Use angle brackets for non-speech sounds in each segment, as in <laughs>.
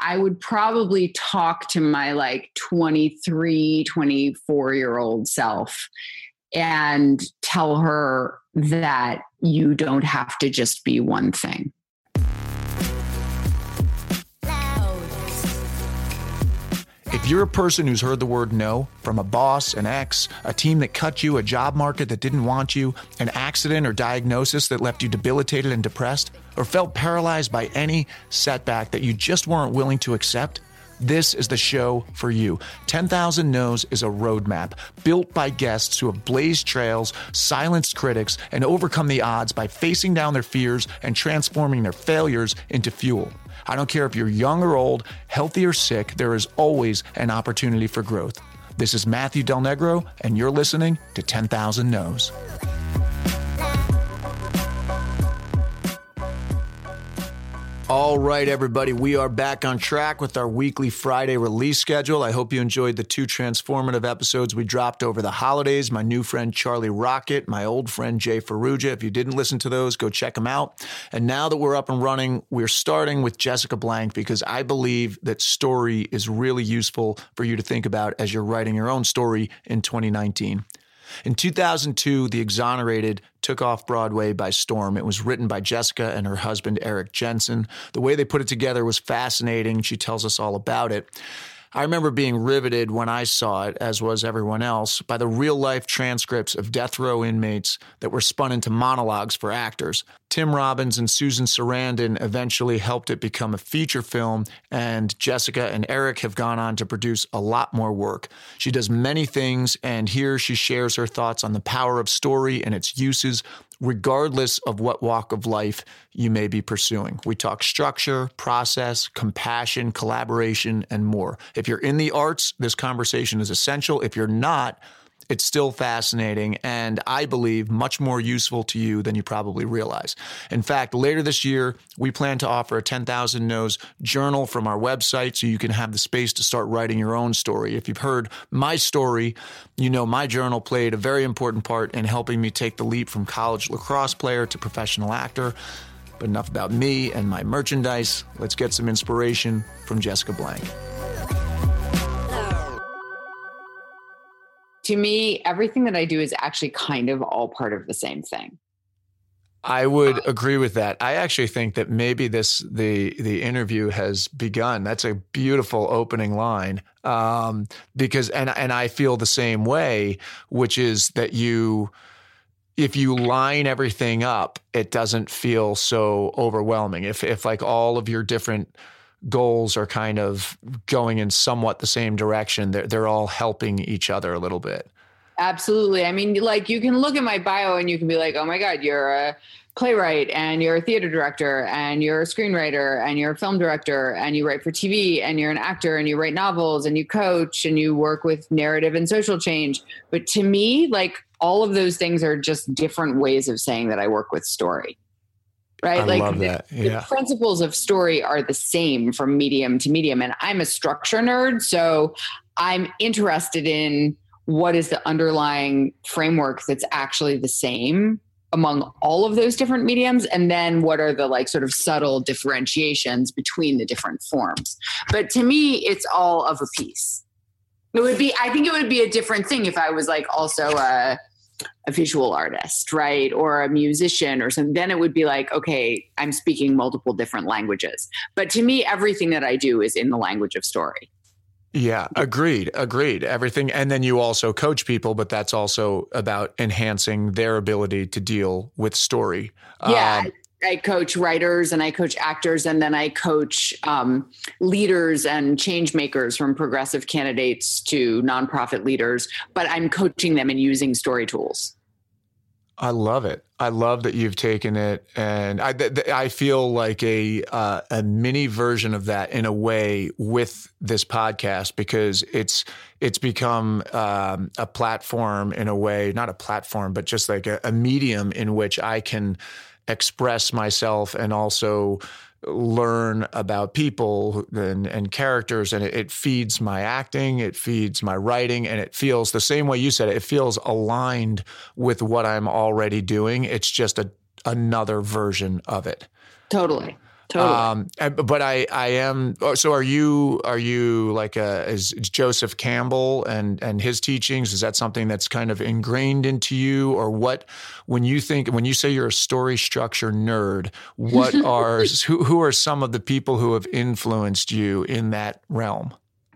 I would probably talk to my like 23, 24 year old self and tell her that you don't have to just be one thing. You're a person who's heard the word no from a boss, an ex, a team that cut you, a job market that didn't want you, an accident or diagnosis that left you debilitated and depressed, or felt paralyzed by any setback that you just weren't willing to accept, this is the show for you. 10,000 No's is a roadmap built by guests who have blazed trails, silenced critics, and overcome the odds by facing down their fears and transforming their failures into fuel. I don't care if you're young or old, healthy or sick, there is always an opportunity for growth. This is Matthew Del Negro, and you're listening to 10,000 No's. All right, everybody, we are back on track with our weekly Friday release schedule. I hope you enjoyed the two transformative episodes we dropped over the holidays. My new friend Charlie Rocket, my old friend Jay Ferruggia. If you didn't listen to those, go check them out. And now that we're up and running, we're starting with Jessica Blank because I believe that story is really useful for you to think about as you're writing your own story in 2019. In 2002, The Exonerated took off Broadway by storm. It was written by Jessica and her husband, Erik Jensen. The way they put it together was fascinating. She tells us all about it. I remember being riveted when I saw it, as was everyone else, by the real life transcripts of death row inmates that were spun into monologues for actors. Tim Robbins and Susan Sarandon eventually helped it become a feature film, and Jessica and Erik have gone on to produce a lot more work. She does many things, and here she shares her thoughts on the power of story and its uses regardless of what walk of life you may be pursuing. We talk structure, process, compassion, collaboration, and more. If you're in the arts, this conversation is essential. If you're not, it's still fascinating and I believe much more useful to you than you probably realize. In fact, later this year, we plan to offer a 10,000 No's journal from our website so you can have the space to start writing your own story. If you've heard my story, you know my journal played a very important part in helping me take the leap from college lacrosse player to professional actor. But enough about me and my merchandise. Let's get some inspiration from Jessica Blank. To me, everything that I do is actually kind of all part of the same thing. I would agree with that. I actually think that maybe this the the interview has begun. That's a beautiful opening line um, because and and I feel the same way, which is that you if you line everything up, it doesn't feel so overwhelming. If if like all of your different goals are kind of going in somewhat the same direction. They're, they're all helping each other a little bit. Absolutely. I mean, like you can look at my bio and you can be like, oh my God, you're a playwright and you're a theater director and you're a screenwriter and you're a film director and you write for TV and you're an actor and you write novels and you coach and you work with narrative and social change. But to me, like all of those things are just different ways of saying that I work with story right? I like. The, yeah. the principles of story are the same from medium to medium. And I'm a structure nerd, so I'm interested in what is the underlying framework that's actually the same among all of those different mediums and then what are the like sort of subtle differentiations between the different forms but to me it's all of a piece it would be i think it would be a different thing if i was like also a a visual artist, right? Or a musician or something, then it would be like, okay, I'm speaking multiple different languages. But to me, everything that I do is in the language of story. Yeah, agreed. Agreed. Everything. And then you also coach people, but that's also about enhancing their ability to deal with story. Yeah. Um, I coach writers and I coach actors and then I coach um, leaders and change makers from progressive candidates to nonprofit leaders, but I'm coaching them and using story tools. I love it. I love that you've taken it, and I th- th- I feel like a uh, a mini version of that in a way with this podcast because it's it's become um, a platform in a way, not a platform, but just like a, a medium in which I can express myself and also learn about people and, and characters and it, it, feeds my acting it feeds my writing and it feels the same way you said it, it feels aligned with what i'm already doing. It's just a another version of it. Totally Totally. Um, but I, I am. Oh, so are you? Are you like a is Joseph Campbell and and his teachings? Is that something that's kind of ingrained into you, or what? When you think when you say you're a story structure nerd, what <laughs> are who who are some of the people who have influenced you in that realm?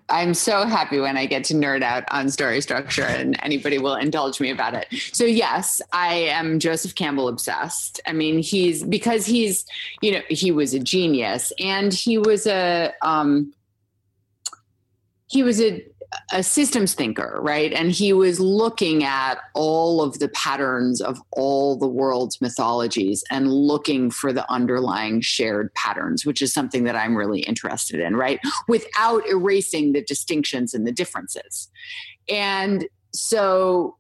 I'm so happy when I get to nerd out on story structure and anybody will indulge me about it. So yes, I am Joseph Campbell obsessed. I mean, he's because he's, you know, he was a genius and he was a um he was a a systems thinker, right? And he was looking at all of the patterns of all the world's mythologies and looking for the underlying shared patterns, which is something that I'm really interested in, right? Without erasing the distinctions and the differences. And so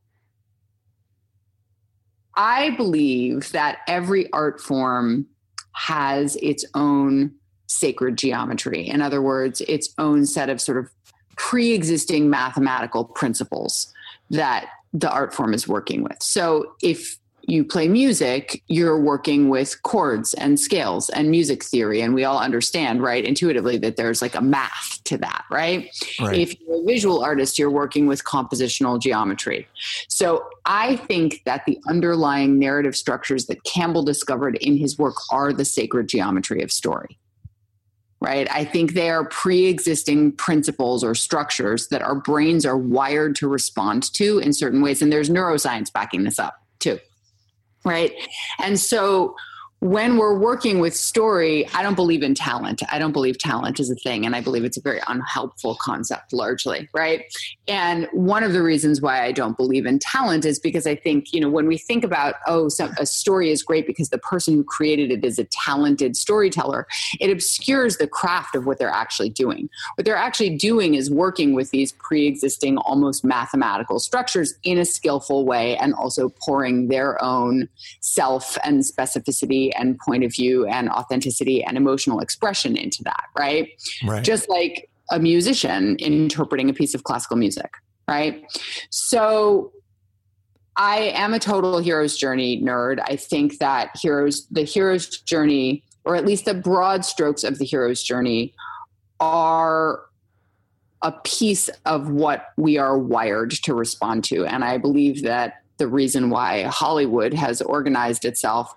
I believe that every art form has its own sacred geometry. In other words, its own set of sort of pre-existing mathematical principles that the art form is working with. So if you play music, you're working with chords and scales and music theory. And we all understand, right, intuitively that there's like a math to that, right? right? If you're a visual artist, you're working with compositional geometry. So I think that the underlying narrative structures that Campbell discovered in his work are the sacred geometry of story right? I think they are pre existing principles or structures that our brains are wired to respond to in certain ways. And there's neuroscience backing this up too, right? And so when we're working with story, I don't believe in talent. I don't believe talent is a thing. And I believe it's a very unhelpful concept largely, right? And one of the reasons why I don't believe in talent is because I think, you know, when we think about, oh, some, a story is great because the person who created it is a talented storyteller, it obscures the craft of what they're actually doing. What they're actually doing is working with these pre existing, almost mathematical structures in a skillful way and also pouring their own self and specificity and point of view and authenticity and emotional expression into that, right? right. Just like a musician interpreting a piece of classical music, right? So I am a total hero's journey nerd. I think that heroes the hero's journey or at least the broad strokes of the hero's journey are a piece of what we are wired to respond to and I believe that the reason why Hollywood has organized itself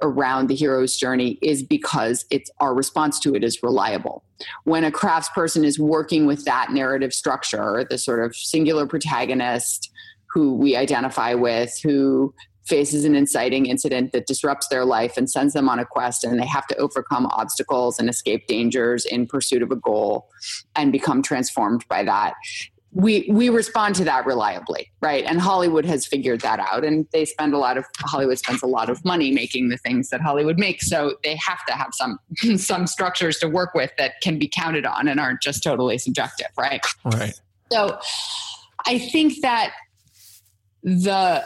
around the hero's journey is because it's our response to it is reliable. When a craftsperson is working with that narrative structure, the sort of singular protagonist who we identify with, who faces an inciting incident that disrupts their life and sends them on a quest and they have to overcome obstacles and escape dangers in pursuit of a goal and become transformed by that we we respond to that reliably right? And hollywood has figured that out and they spend a lot of hollywood spends a lot of money making the things that hollywood makes so they have to have some <laughs> some structures to work with that can be counted on and aren't just totally subjective right? Right. So i think that the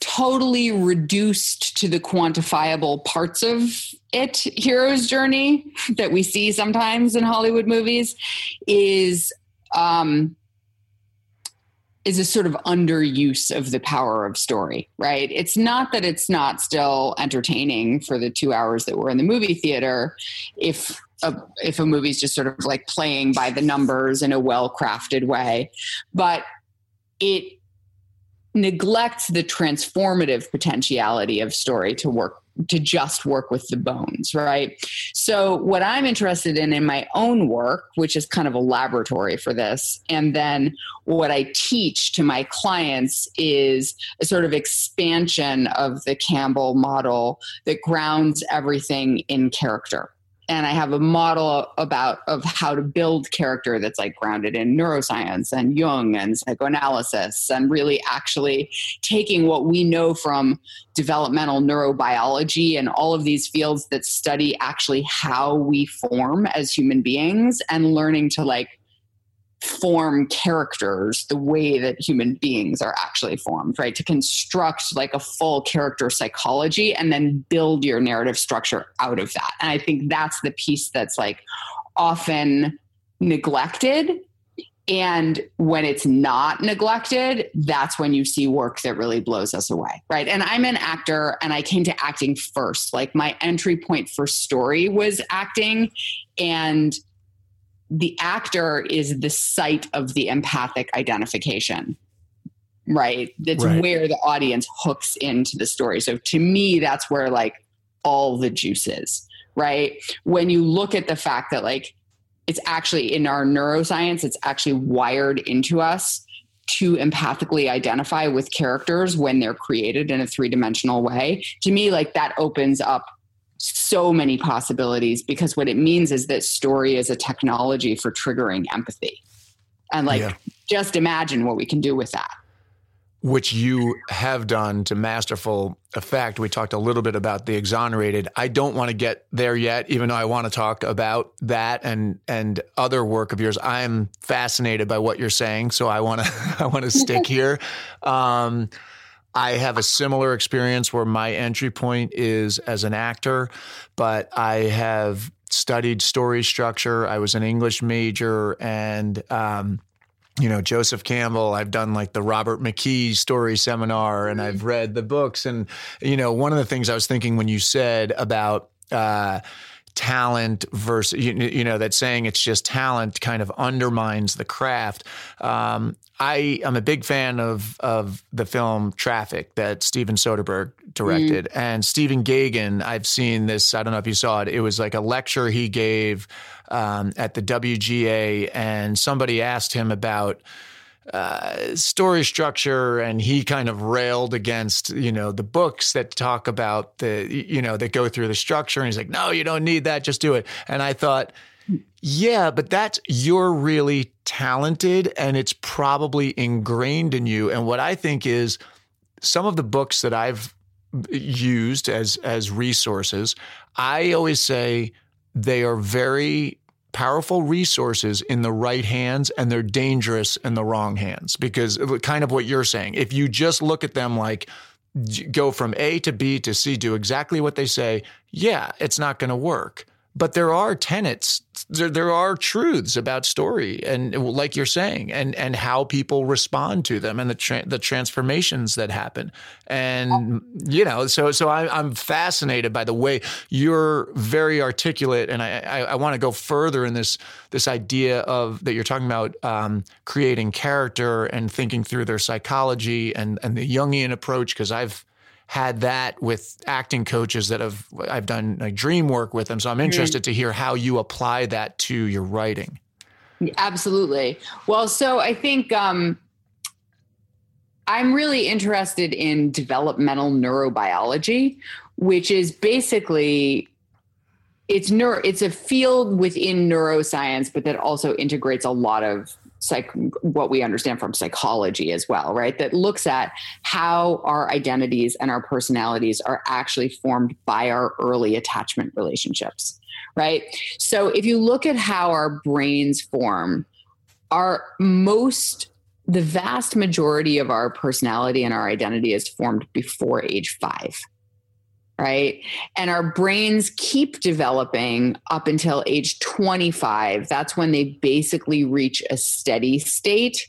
totally reduced to the quantifiable parts of it hero's journey that we see sometimes in hollywood movies is um, is a sort of underuse of the power of story, right? It's not that it's not still entertaining for the two hours that we're in the movie theater. If a, if a movie's just sort of like playing by the numbers in a well crafted way, but it neglects the transformative potentiality of story to work to just work with the bones, right? So, what I'm interested in in my own work, which is kind of a laboratory for this, and then what I teach to my clients is a sort of expansion of the Campbell model that grounds everything in character and I have a model about of how to build character that's like grounded in neuroscience and Jung and psychoanalysis and really actually taking what we know from developmental neurobiology and all of these fields that study actually how we form as human beings and learning to like form characters the way that human beings are actually formed, right? To construct like a full character psychology and then build your narrative structure out of that. And I think that's the piece that's like often neglected And when it's not neglected, that's when you see work that really blows us away. Right. And I'm an actor and I came to acting first. Like my entry point for story was acting. And the actor is the site of the empathic identification. Right. That's right. where the audience hooks into the story. So to me, that's where like all the juice is. Right. When you look at the fact that like it's actually in our neuroscience, it's actually wired into us to empathically identify with characters when they're created in a three dimensional way. To me, like that opens up so many possibilities because what it means is that story is a technology for triggering empathy. And like, yeah. just imagine what we can do with that which you have done to masterful effect. We talked a little bit about the exonerated. I don't want to get there yet, even though I want to talk about that and and other work of yours. I'm fascinated by what you're saying, so I want to <laughs> I want to stick here. Um, I have a similar experience where my entry point is as an actor, but I have studied story structure. I was an English major and um, you know Joseph Campbell. I've done like the Robert McKee story seminar, and I've read the books. And you know, one of the things I was thinking when you said about uh, talent versus you, you, know that saying it's just talent kind of undermines the craft. Um, I am a big fan of of the film Traffic that Steven Soderbergh directed, mm. and Stephen Gaghan. I've seen this. I don't know if you saw it. It was like a lecture he gave um, at the WGA, and somebody asked him about uh, story structure, and he kind of railed against you know the books that talk about the you know that go through the structure. And he's like, "No, you don't need that. Just do it." And I thought. Yeah, but that's you're really talented and it's probably ingrained in you. And what I think is some of the books that I've used as as resources, I always say they are very powerful resources in the right hands and they're dangerous in the wrong hands. Because kind of what you're saying if you just look at them like go from A to B to C do exactly what they say yeah it's not going to work but there are tenets there, there are truths about story and like you're saying and and how people respond to them and the tra- the transformations that happen. And you know so so I, am fascinated by the way you're very articulate. And I I, I want to go further in this this idea of that you're talking about um, creating character and thinking through their psychology and and the Jungian approach because I've had that with acting coaches that have I've done like dream work with them. So I'm interested mm-hmm. to hear how you apply that to your writing. Absolutely. Well, so I think um, I'm really interested in developmental neurobiology, which is basically it's neuro it's a field within neuroscience, but that also integrates a lot of psych what we understand from psychology as well right? That looks at how our identities and our personalities are actually formed by our early attachment relationships right? So if you look at how our brains form our most the vast majority of our personality and our identity is formed before age 5 right? And our brains keep developing up until age 25. That's when they basically reach a steady state.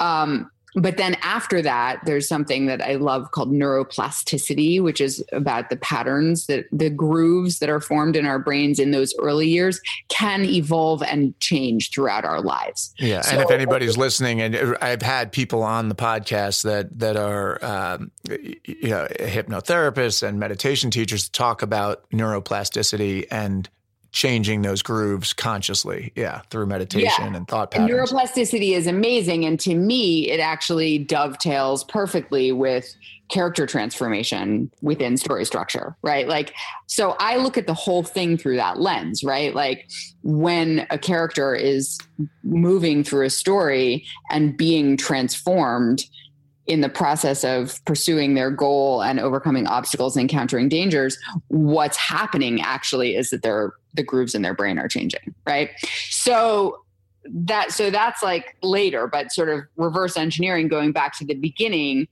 Um, but then after that there's something that i love called neuroplasticity which is about the patterns that the grooves that are formed in our brains in those early years can evolve and change throughout our lives. Yeah so, and if anybody's listening and i've had people on the podcast that that are um, you know hypnotherapists and meditation teachers talk about neuroplasticity and changing those grooves consciously yeah through meditation yeah. and thought patterns. neuroplasticity is amazing and to me it actually dovetails perfectly with character transformation within story structure right like so i look at the whole thing through that lens right like when a character is moving through a story and being transformed in the process of pursuing their goal and overcoming obstacles and encountering dangers, what's happening actually is that their the grooves in their brain are changing, right? So that so that's like later, but sort of reverse engineering going back to the beginning,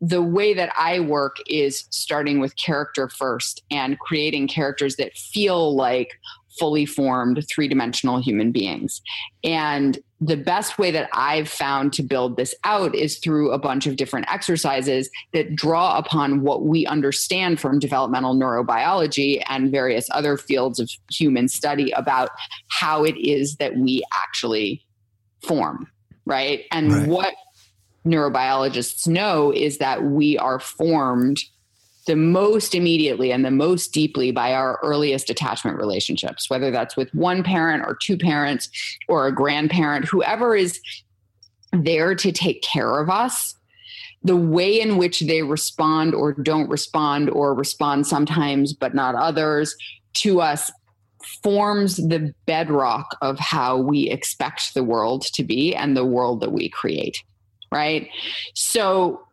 the way that I work is starting with character first and creating characters that feel like fully formed three dimensional human beings. And the best way that I've found to build this out is through a bunch of different exercises that draw upon what we understand from developmental neurobiology and various other fields of human study about how it is that we actually form, right? And right. what neurobiologists know is that we are formed the most immediately and the most deeply by our earliest attachment relationships, whether that's with one parent or two parents or a grandparent, whoever is there to take care of us. The way in which they respond or don't respond, or respond sometimes but not others to us, forms the bedrock of how we expect the world to be and the world that we create. Right. So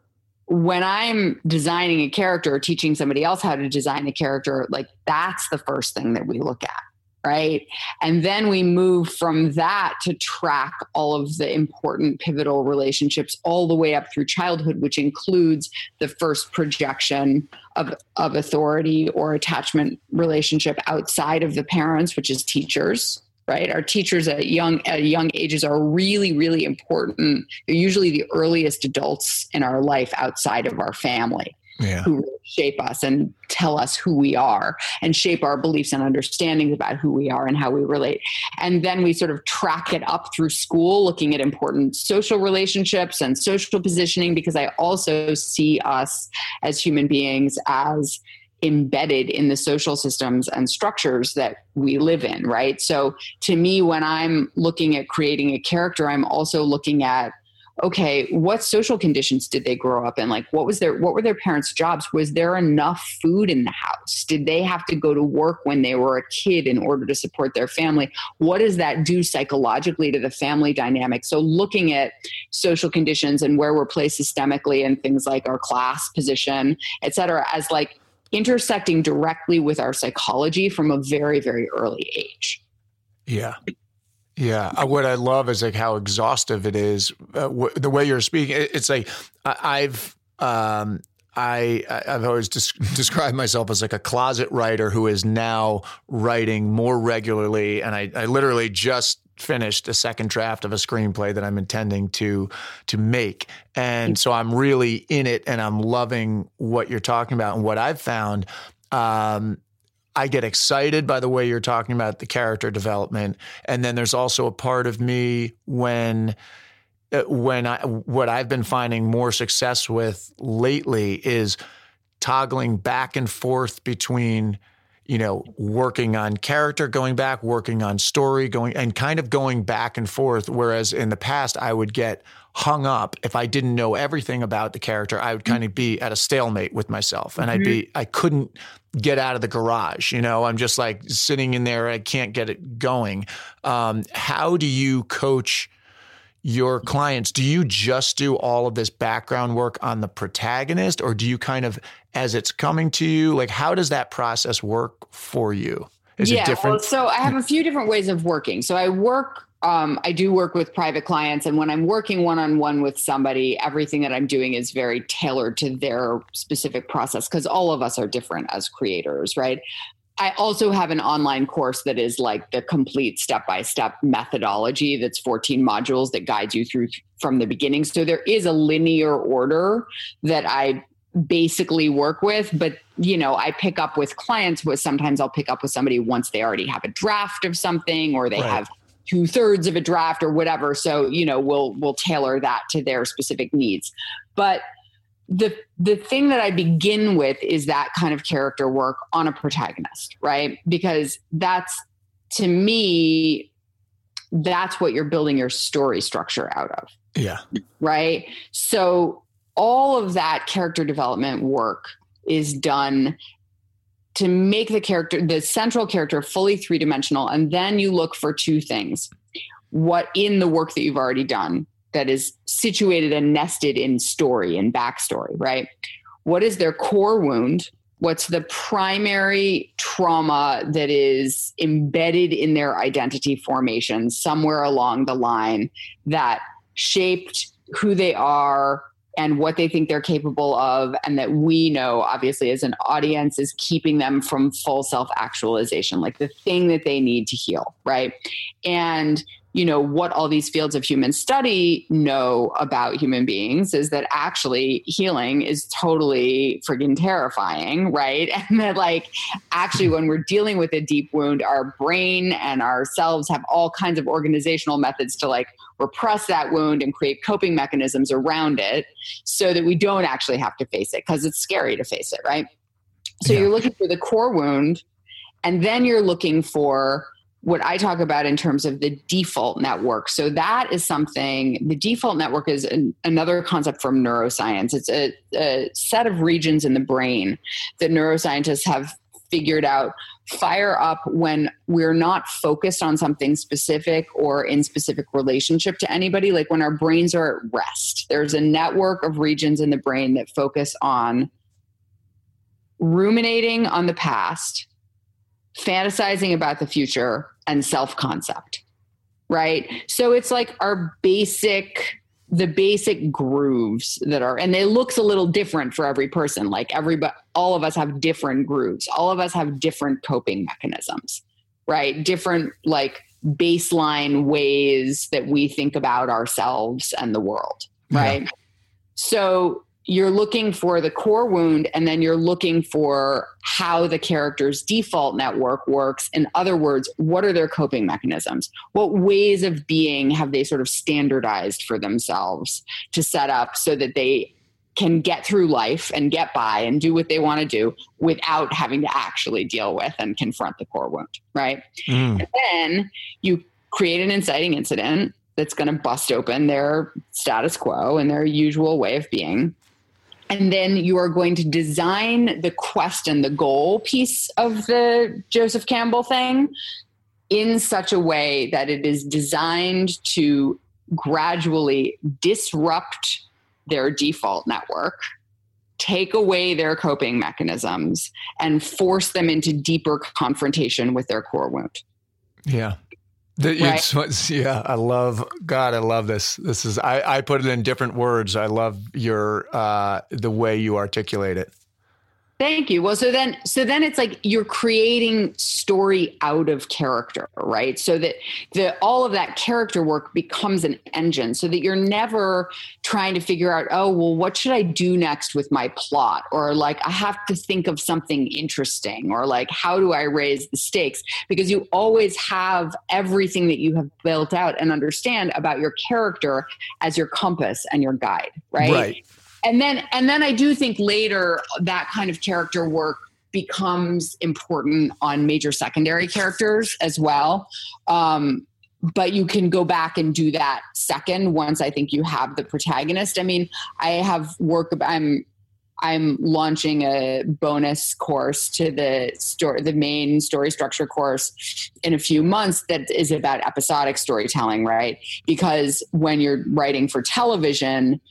when I'm designing a character or teaching somebody else how to design a character, like that's the first thing that we look at. Right. And then we move from that to track all of the important pivotal relationships all the way up through childhood, which includes the first projection of, of authority or attachment relationship outside of the parents, which is teachers right our teachers at young at young ages are really really important they're usually the earliest adults in our life outside of our family yeah. who shape us and tell us who we are and shape our beliefs and understandings about who we are and how we relate. And then we sort of track it up through school, looking at important social relationships and social positioning, because I also see us as human beings as embedded in the social systems and structures that we live in, right? So to me, when I'm looking at creating a character, I'm also looking at okay what social conditions did they grow up in? Like what was their what were their parents jobs? Was there enough food in the house? Did they have to go to work when they were a kid in order to support their family? What does that do psychologically to the family dynamic? So looking at social conditions and where we're placed systemically and things like our class position et cetera as like intersecting directly with our psychology from a very, very early age. Yeah. Yeah, uh, what I love is like how exhaustive it is. Uh, the way you're speaking, it's like I've um, I I've always des- described myself as like a closet writer who is now writing more regularly, and I, I literally just finished a second draft of a screenplay that I'm intending to to make. And so I'm really in it and I'm loving what you're talking about. And what I've found um, I get excited by the way you're talking about the character development. And then there's also a part of me when uh, when I what I've been finding more success with lately is toggling back and forth between you know, working on character, going back, working on story, going and kind of going back and forth. Whereas in the past, I would get hung up if I didn't know everything about the character. I would kind of be at a stalemate with myself, and mm-hmm. I'd be I couldn't get out of the garage. You know, I'm just like sitting in there. I can't get it going. Um, how do you coach? Your clients, do you just do all of this background work on the protagonist or do you kind of, as it's coming to you, like how does that process work for you? Is yeah, it different? Well, so I have a few different ways of working. So I work, um, I do work with private clients. And when I'm working one on one with somebody, everything that I'm doing is very tailored to their specific process because all of us are different as creators, right? I also have an online course that is like the complete step by step methodology that's 14 modules that guides you through from the beginning. So there is a linear order that I basically work with, but you know, I pick up with clients with sometimes I'll pick up with somebody once they already have a draft of something or they right. have two thirds of a draft or whatever. So, you know, we'll we'll tailor that to their specific needs. But the the thing that I begin with is that kind of character work on a protagonist, right? Because that's to me that's what you're building your story structure out of. Yeah. Right? So all of that character development work is done to make the character the central character fully three-dimensional and then you look for two things. What in the work that you've already done that is situated and nested in story and backstory, right? What is their core wound? What's the primary trauma that is embedded in their identity formation somewhere along the line that shaped who they are, and what they think they're capable of and that we know obviously as an audience is keeping them from full self actualization like the thing that they need to heal right and you know what all these fields of human study know about human beings is that actually healing is totally friggin' terrifying right <laughs> and that like actually when we're dealing with a deep wound our brain and ourselves have all kinds of organizational methods to like repress that wound and create coping mechanisms around it so that we don't actually have to face it because it's scary to face it right so yeah. you're looking for the core wound and then you're looking for what I talk about in terms of the default network. So that is something, the default network is an, another concept from neuroscience. It's a, a set of regions in the brain that neuroscientists have figured out fire up when we're not focused on something specific or in specific relationship to anybody like when our brains are at rest there's a network of regions in the brain that focus on ruminating on the past fantasizing about the future and self concept, right? So it's like our basic the basic grooves that are and it looks a little different for every person like everybody all of us have different grooves all of us have different coping mechanisms right different like baseline ways that we think about ourselves and the world right yeah. so you're looking for the core wound and then you're looking for how the character's default network works. In other words what are their coping mechanisms? What ways of being have they sort of standardized for themselves to set up so that they can get through life and get by and do what they want to do without having to actually deal with and confront the core wound right? Mm. and then you create an inciting incident that's going to bust open their status quo and their usual way of being and then you are going to design the quest and the goal piece of the Joseph Campbell thing in such a way that it is designed to gradually disrupt their default network, take away their coping mechanisms, and force them into deeper confrontation with their core wound. Yeah. The, right? yeah, I love God. I love this. This is I, I put it in different words. I love your uh, the way you articulate it. Thank you. Well, so then, so then it's like you're creating story out of character, right? So that the all of that character work becomes an engine, so that you're never trying to figure out, oh, well, what should I do next with my plot, or like I have to think of something interesting, or like how do I raise the stakes? Because you always have everything that you have built out and understand about your character as your compass and your guide, right? Right and then and then i do think later that kind of character work becomes important on major secondary characters as well. Um, but you can go back and do that second once i think you have the protagonist. I mean i have work i'm i'm launching a bonus course to the story the main story structure course in a few months that is about episodic storytelling right? Because when you're writing for television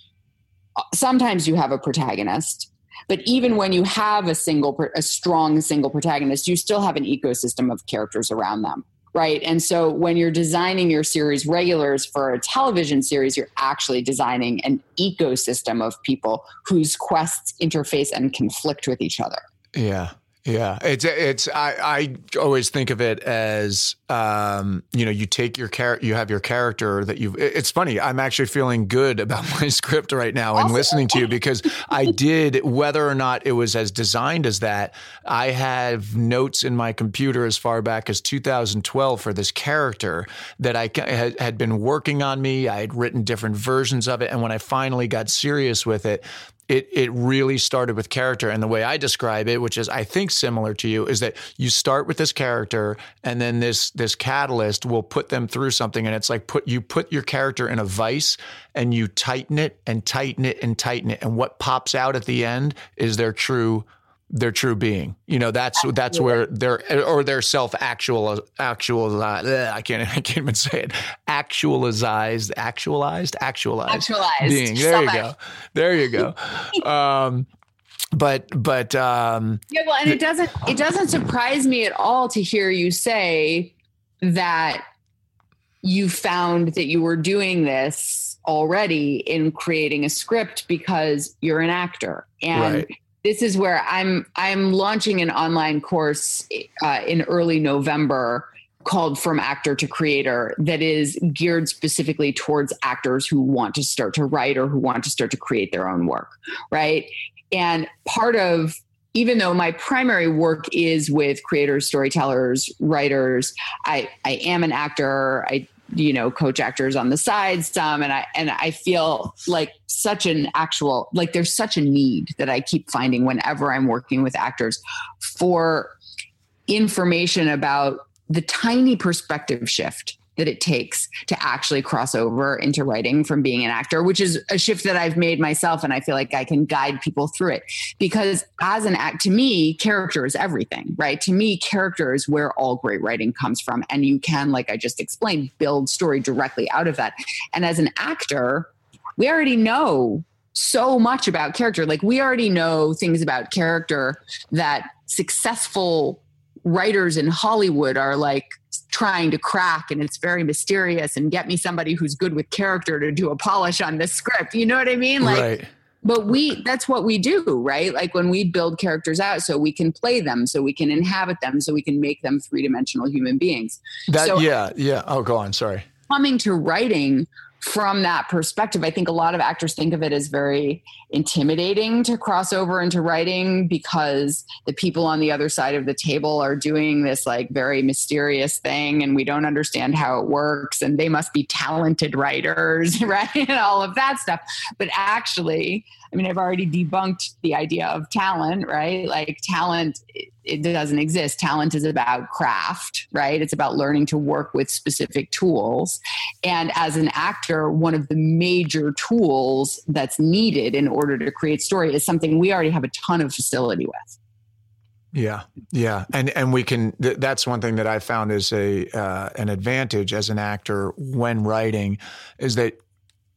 sometimes you have a protagonist but even when you have a single a strong single protagonist you still have an ecosystem of characters around them right? And so when you're designing your series regulars for a television series you're actually designing an ecosystem of people whose quests interface and conflict with each other. Yeah yeah, it's it's I I always think of it as um, you know you take your character you have your character that you it's funny I'm actually feeling good about <laughs> my script right now and listening to you because I did whether or not it was as designed as that I have notes in my computer as far back as 2012 for this character that I had, had been working on me. I had written different versions of it and when I finally got serious with it it it really started with character. And the way I describe it which is I think similar to you is that you start with this character and then this this catalyst will put them through something. And it's like put you put your character in a vice and you tighten it and tighten it and tighten it. And what pops out at the end is their true their true being. You know, that's that's where their or their self actual actual I can't <laughs> I can't even say it. Actualized, actualized, actualized, actualized being. There you go. There you go. <laughs> um, but but um, yeah, well, and it doesn't it doesn't surprise me at all to hear you say that you found that you were doing this already in creating a script because you're an actor and right. This is where i'm i'm launching an online course uh, in early november called from actor to creator that is geared specifically towards actors who want to start to write or who want to start to create their own work right and part of even though my primary work is with creators, storytellers, writers, I, I am an actor. I you know coach actors on the side some. And i and i feel like such an actual like there's such a need that i keep finding whenever i'm working with actors for information about the tiny perspective shift that it takes to actually cross over into writing from being an actor, which is a shift that I've made myself. And I feel like I can guide people through it because as an act, to me, character is everything, right? To me, character is where all great writing comes from. And you can, like I just explained, build story directly out of that. And as an actor, we already know so much about character. Like we already know things about character that successful writers in Hollywood are like trying to crack and it's very mysterious and get me somebody who's good with character to do a polish on this script. You know what I mean? Like right. but we that's what we do, right? Like when we build characters out so we can play them, so we can inhabit them, so we can make them three-dimensional human beings. That so, yeah, yeah. Oh go on, sorry. Coming to writing from that perspective, I think a lot of actors think of it as very intimidating to cross over into writing because the people on the other side of the table are doing this like very mysterious thing and we don't understand how it works and they must be talented writers, <laughs> right? and all of that stuff. But actually, I mean, I've already debunked the idea of talent, right? Like talent, it doesn't exist. Talent is about craft, right? It's about learning to work with specific tools. And as an actor, one of the major tools that's needed in order to create story is something we already have a ton of facility with. Yeah, yeah, and and we can. Th- that's one thing that I found is a uh, an advantage as an actor when writing, is that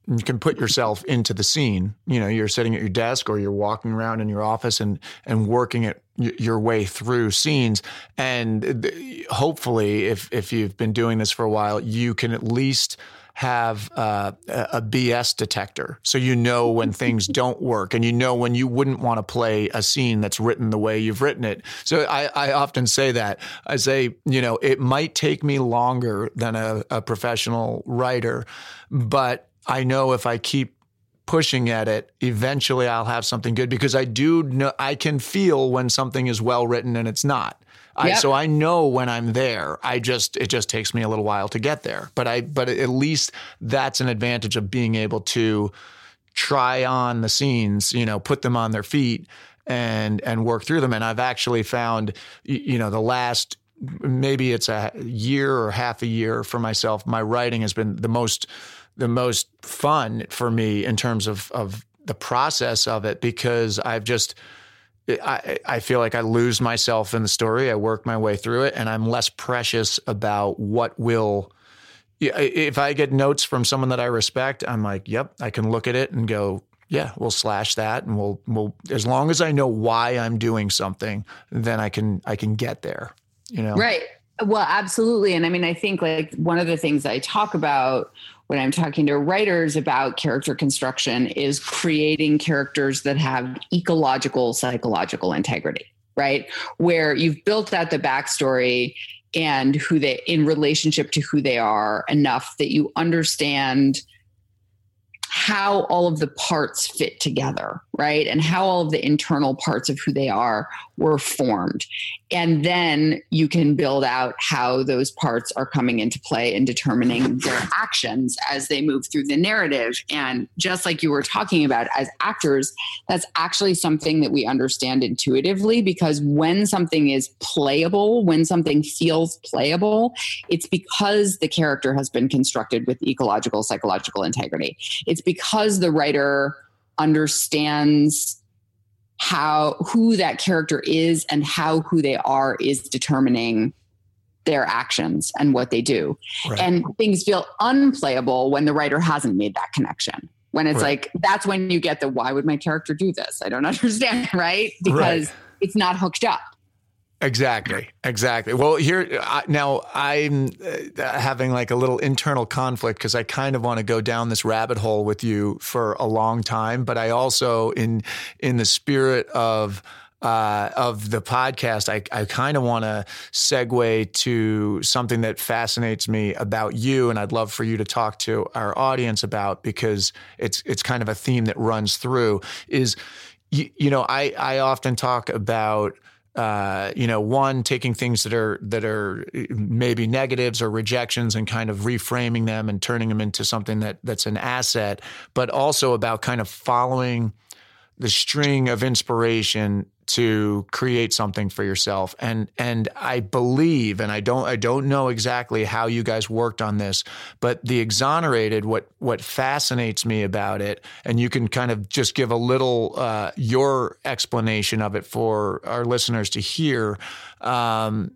you can put yourself into the scene. You know, you're sitting at your desk or you're walking around in your office and and working it your way through scenes. And hopefully, if if you've been doing this for a while, you can at least have uh, a BS detector, so you know when <laughs> things don't work, and you know when you wouldn't want to play a scene that's written the way you've written it. So I, I often say that I say, you know, it might take me longer than a, a professional writer, but I know if I keep pushing at it, eventually I'll have something good because I do know I can feel when something is well written and it's not. Yep. I, so I know when I'm there. I just it just takes me a little while to get there. But I but at least that's an advantage of being able to try on the scenes, you know, put them on their feet and and work through them. And I've actually found you know the last maybe it's a year or half a year for myself. My writing has been the most the most fun for me in terms of of the process of it because I've just I, I feel like I lose myself in the story. I work my way through it, and I'm less precious about what will. If I get notes from someone that I respect, I'm like, "Yep, I can look at it and go, yeah, we'll slash that, and we'll we'll as long as I know why I'm doing something, then I can I can get there." You know, right? Well, absolutely, and I mean, I think like one of the things I talk about when I'm talking to writers about character construction is creating characters that have ecological, psychological integrity, right? Where you've built out the backstory and who they in relationship to who they are enough that you understand how all of the parts fit together, right? And how all of the internal parts of who they are were formed. And then you can build out how those parts are coming into play in determining their actions as they move through the narrative. And just like you were talking about, as actors, that's actually something that we understand intuitively because when something is playable, when something feels playable, it's because the character has been constructed with ecological, psychological integrity. It's because the writer understands how who that character is and how who they are is determining their actions and what they do. Right. And things feel unplayable when the writer hasn't made that connection. When it's right. like that's when you get the why would my character do this? I don't <laughs> understand, right? Because right. it's not hooked up. Exactly. Exactly. Well, here now I'm uh, having like a little internal conflict because I kind of want to go down this rabbit hole with you for a long time, but I also in in the spirit of uh, of the podcast, I, I kind of want to segue to something that fascinates me about you, and I'd love for you to talk to our audience about because it's it's kind of a theme that runs through. Is you, you know I I often talk about uh, you know, one taking things that are that are maybe negatives or rejections and kind of reframing them and turning them into something that that's an asset, but also about kind of following the string of inspiration to create something for yourself. And and I believe and I don't I don't know exactly how you guys worked on this but the exonerated what what fascinates me about it and you can kind of just give a little uh, your explanation of it for our listeners to hear um,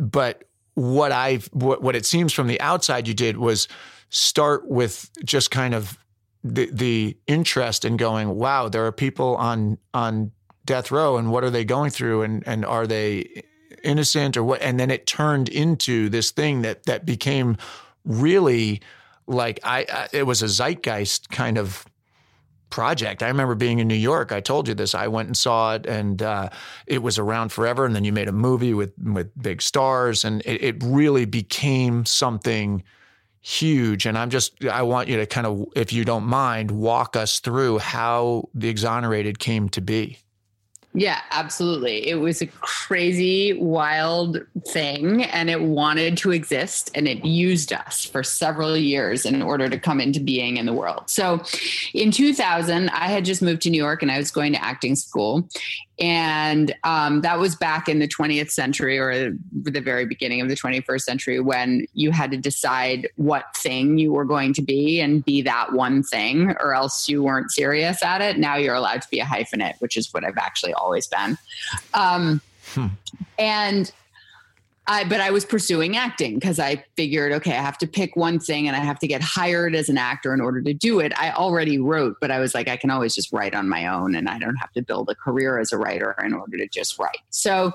but what I what, what it seems from the outside you did was start with just kind of the the interest in going wow there are people on on death row and what are they going through and and are they innocent or what and then it turned into this thing that that became really like I, I it was a zeitgeist kind of project. I remember being in New York. I told you this. I went and saw it, and uh, it was around forever. And then you made a movie with with big stars, and it, it, really became something huge. And I'm just I want you to kind of, if you don't mind, walk us through how the Exonerated came to be. Yeah, absolutely. It was a crazy, wild thing, and it wanted to exist, and it used us for several years in order to come into being in the world. So, in 2000, I had just moved to New York and I was going to acting school. And um, that was back in the 20th century or the very beginning of the 21st century when you had to decide what thing you were going to be and be that one thing, or else you weren't serious at it. Now you're allowed to be a hyphenate, which is what I've actually always been. Um, hmm. And I, but I was pursuing acting because I figured, okay, I have to pick one thing and I have to get hired as an actor in order to do it. I already wrote, but I was like, I can always just write on my own and I don't have to build a career as a writer in order to just write. So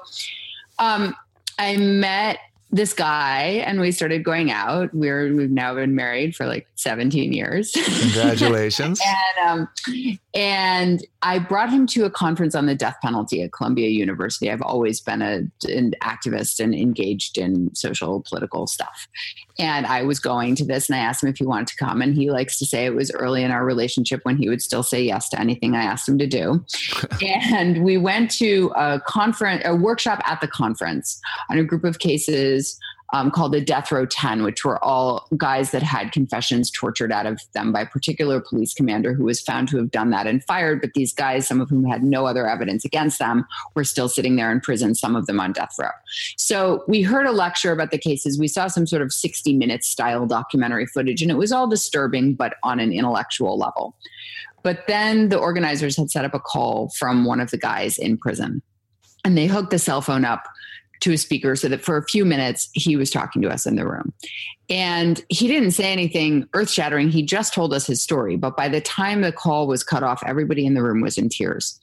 um, I met this guy and we started going out. We're we've now been married for like 17 years. <laughs> Congratulations. and um, and I brought him to a conference on the death penalty at Columbia University. I've always been a, an activist and engaged in social political stuff. And I was going to this and I asked him if he wanted to come. And he likes to say it was early in our relationship when he would still say yes to anything I asked him to do. <laughs> and we went to a conference, a workshop at the conference on a group of cases um, called the Death Row 10, which were all guys that had confessions tortured out of them by a particular police commander who was found to have done that and fired. But these guys, some of whom had no other evidence against them, were still sitting there in prison, some of them on death row. So we heard a lecture about the cases. We saw some sort of 60 minute style documentary footage, and it was all disturbing, but on an intellectual level. But then the organizers had set up a call from one of the guys in prison and they hooked the cell phone up to a speaker so that for a few minutes he was talking to us in the room. And he didn't say anything earth shattering. He just told us his story. But by the time the call was cut off, everybody in the room was in tears.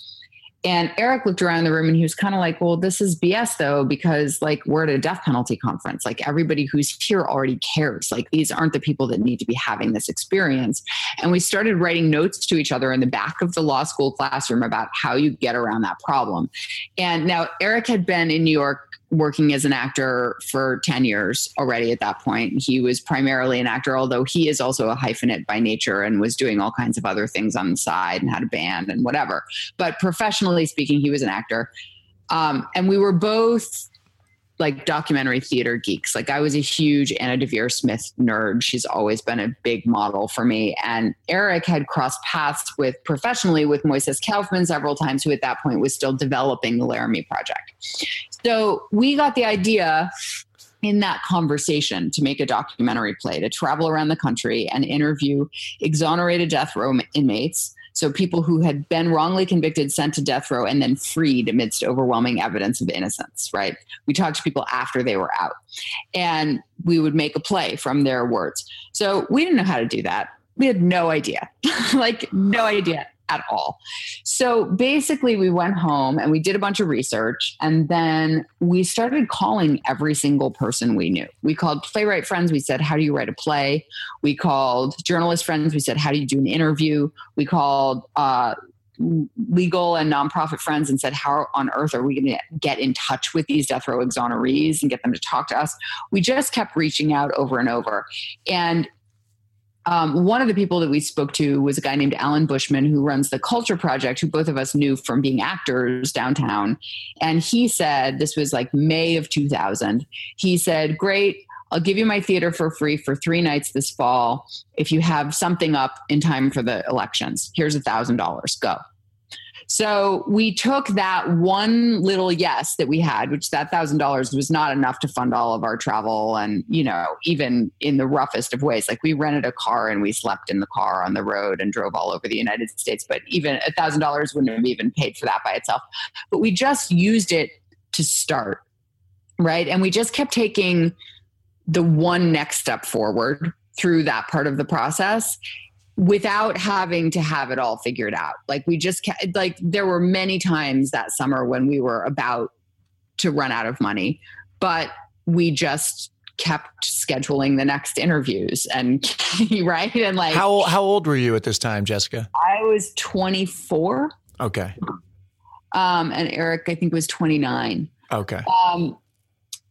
And Erik looked around the room and he was kind of like, well, this is BS though, because like we're at a death penalty conference. Like everybody who's here already cares. Like these aren't the people that need to be having this experience. And we started writing notes to each other in the back of the law school classroom about how you get around that problem. And now Erik had been in New York working as an actor for 10 years already at that point. He was primarily an actor, although he is also a hyphenate by nature and was doing all kinds of other things on the side and had a band and whatever. But professionally speaking, he was an actor. Um, and we were both like documentary theater geeks. Like I was a huge Anna Deavere Smith nerd. She's always been a big model for me. And Erik had crossed paths with professionally with Moises Kaufman several times, who at that point was still developing the Laramie Project. So we got the idea in that conversation to make a documentary play to travel around the country and interview exonerated death row inmates so people who had been wrongly convicted, sent to death row, and then freed amidst overwhelming evidence of innocence, right? We talked to people after they were out. And we would make a play from their words. So we didn't know how to do that. We had no idea, <laughs> like no idea. At all. So basically, we went home and we did a bunch of research, and then we started calling every single person we knew. We called playwright friends. We said, How do you write a play? We called journalist friends. We said, How do you do an interview? We called, uh, legal and nonprofit friends and said, How on earth are we going to get in touch with these death row exonerees and get them to talk to us? We just kept reaching out over and over. And um, one of the people that we spoke to was a guy named Allan Buchman, who runs the Culture Project, who both of us knew from being actors downtown. And he said, This was like May of 2000. He said, Great. I'll give you my theater for free for three nights this fall if you have something up in time for the elections. Here's a thousand dollars. Go. So we took that one little yes that we had, which that thousand dollars was not enough to fund all of our travel. And, you know, even in the roughest of ways, like we rented a car and we slept in the car on the road and drove all over the United States. But even a thousand dollars wouldn't have even paid for that by itself. But we just used it to start. Right. And we just kept taking the one next step forward through that part of the process without having to have it all figured out. Like we just like there were many times that summer when we were about to run out of money, but we just kept scheduling the next interviews and <laughs> right and like how how old were you at this time, Jessica? I was 24. Okay. Um and Erik I think was 29. Okay. Um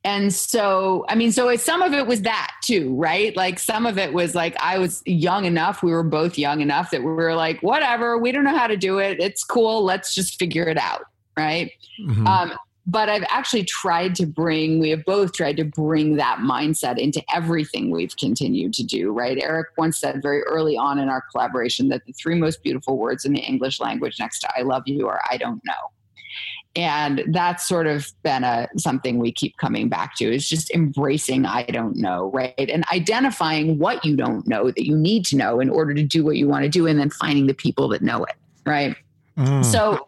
and so i mean so some of it was that too right? Like some of it was like i was young enough we were both young enough that we were like whatever we don't know how to do it. It's cool. Let's just figure it out right? Mm-hmm. um, but i've actually tried to bring we have both tried to bring that mindset into everything we've continued to do right? Erik once said very early on in our collaboration that the three most beautiful words in the english language next to i love you are i don't know and that's sort of been a something we keep coming back to is just embracing i don't know right and identifying what you don't know that you need to know in order to do what you want to do and then finding the people that know it right mm. so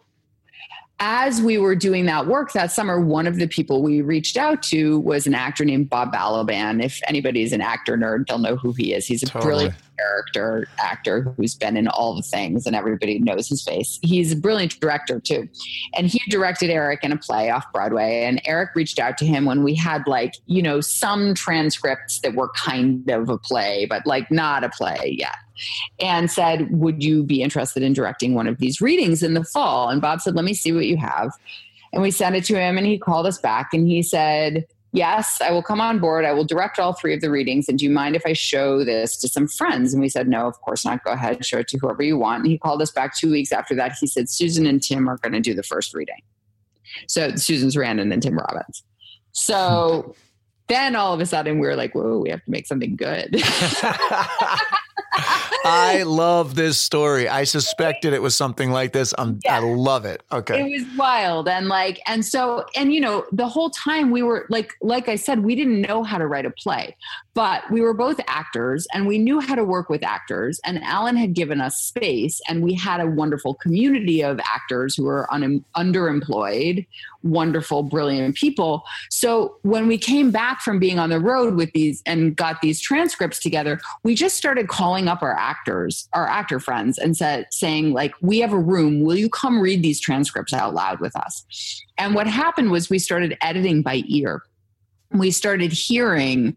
as we were doing that work that summer, one of the people we reached out to was an actor named Bob Balaban. If anybody's an actor nerd, they'll know who he is. He's a totally. brilliant character actor who's been in all the things and everybody knows his face. He's a brilliant director too. And he directed Erik in a play off Broadway. And Erik reached out to him when we had like, you know, some transcripts that were kind of a play, but like not a play yet and said, Would you be interested in directing one of these readings in the fall? And Bob said, Let me see what you have. And we sent it to him, and he called us back and he said, Yes, I will come on board. I will direct all three of the readings. And do you mind if I show this to some friends? And we said, No, of course not. Go ahead, show it to whoever you want. And he called us back two weeks after that. He said, Susan and Tim are going to do the first reading. So Susan's Sarandon and Tim Robbins. So then all of a sudden we we're like, whoa, we have to make something good. <laughs> <laughs> I <laughs> love this story. I suspected it was something like this. I'm, yeah. I love it. Okay. It was wild. And like, and so, and you know, the whole time we were like, like I said, we didn't know how to write a play, but we were both actors and we knew how to work with actors. And Allan had given us space and we had a wonderful community of actors who were un- underemployed, wonderful, brilliant people. So when we came back from being on the road with these and got these transcripts together, we just started calling up our actors, our actor friends, and said, saying, like, we have a room. Will you come read these transcripts out loud with us? And what happened was we started editing by ear. We started hearing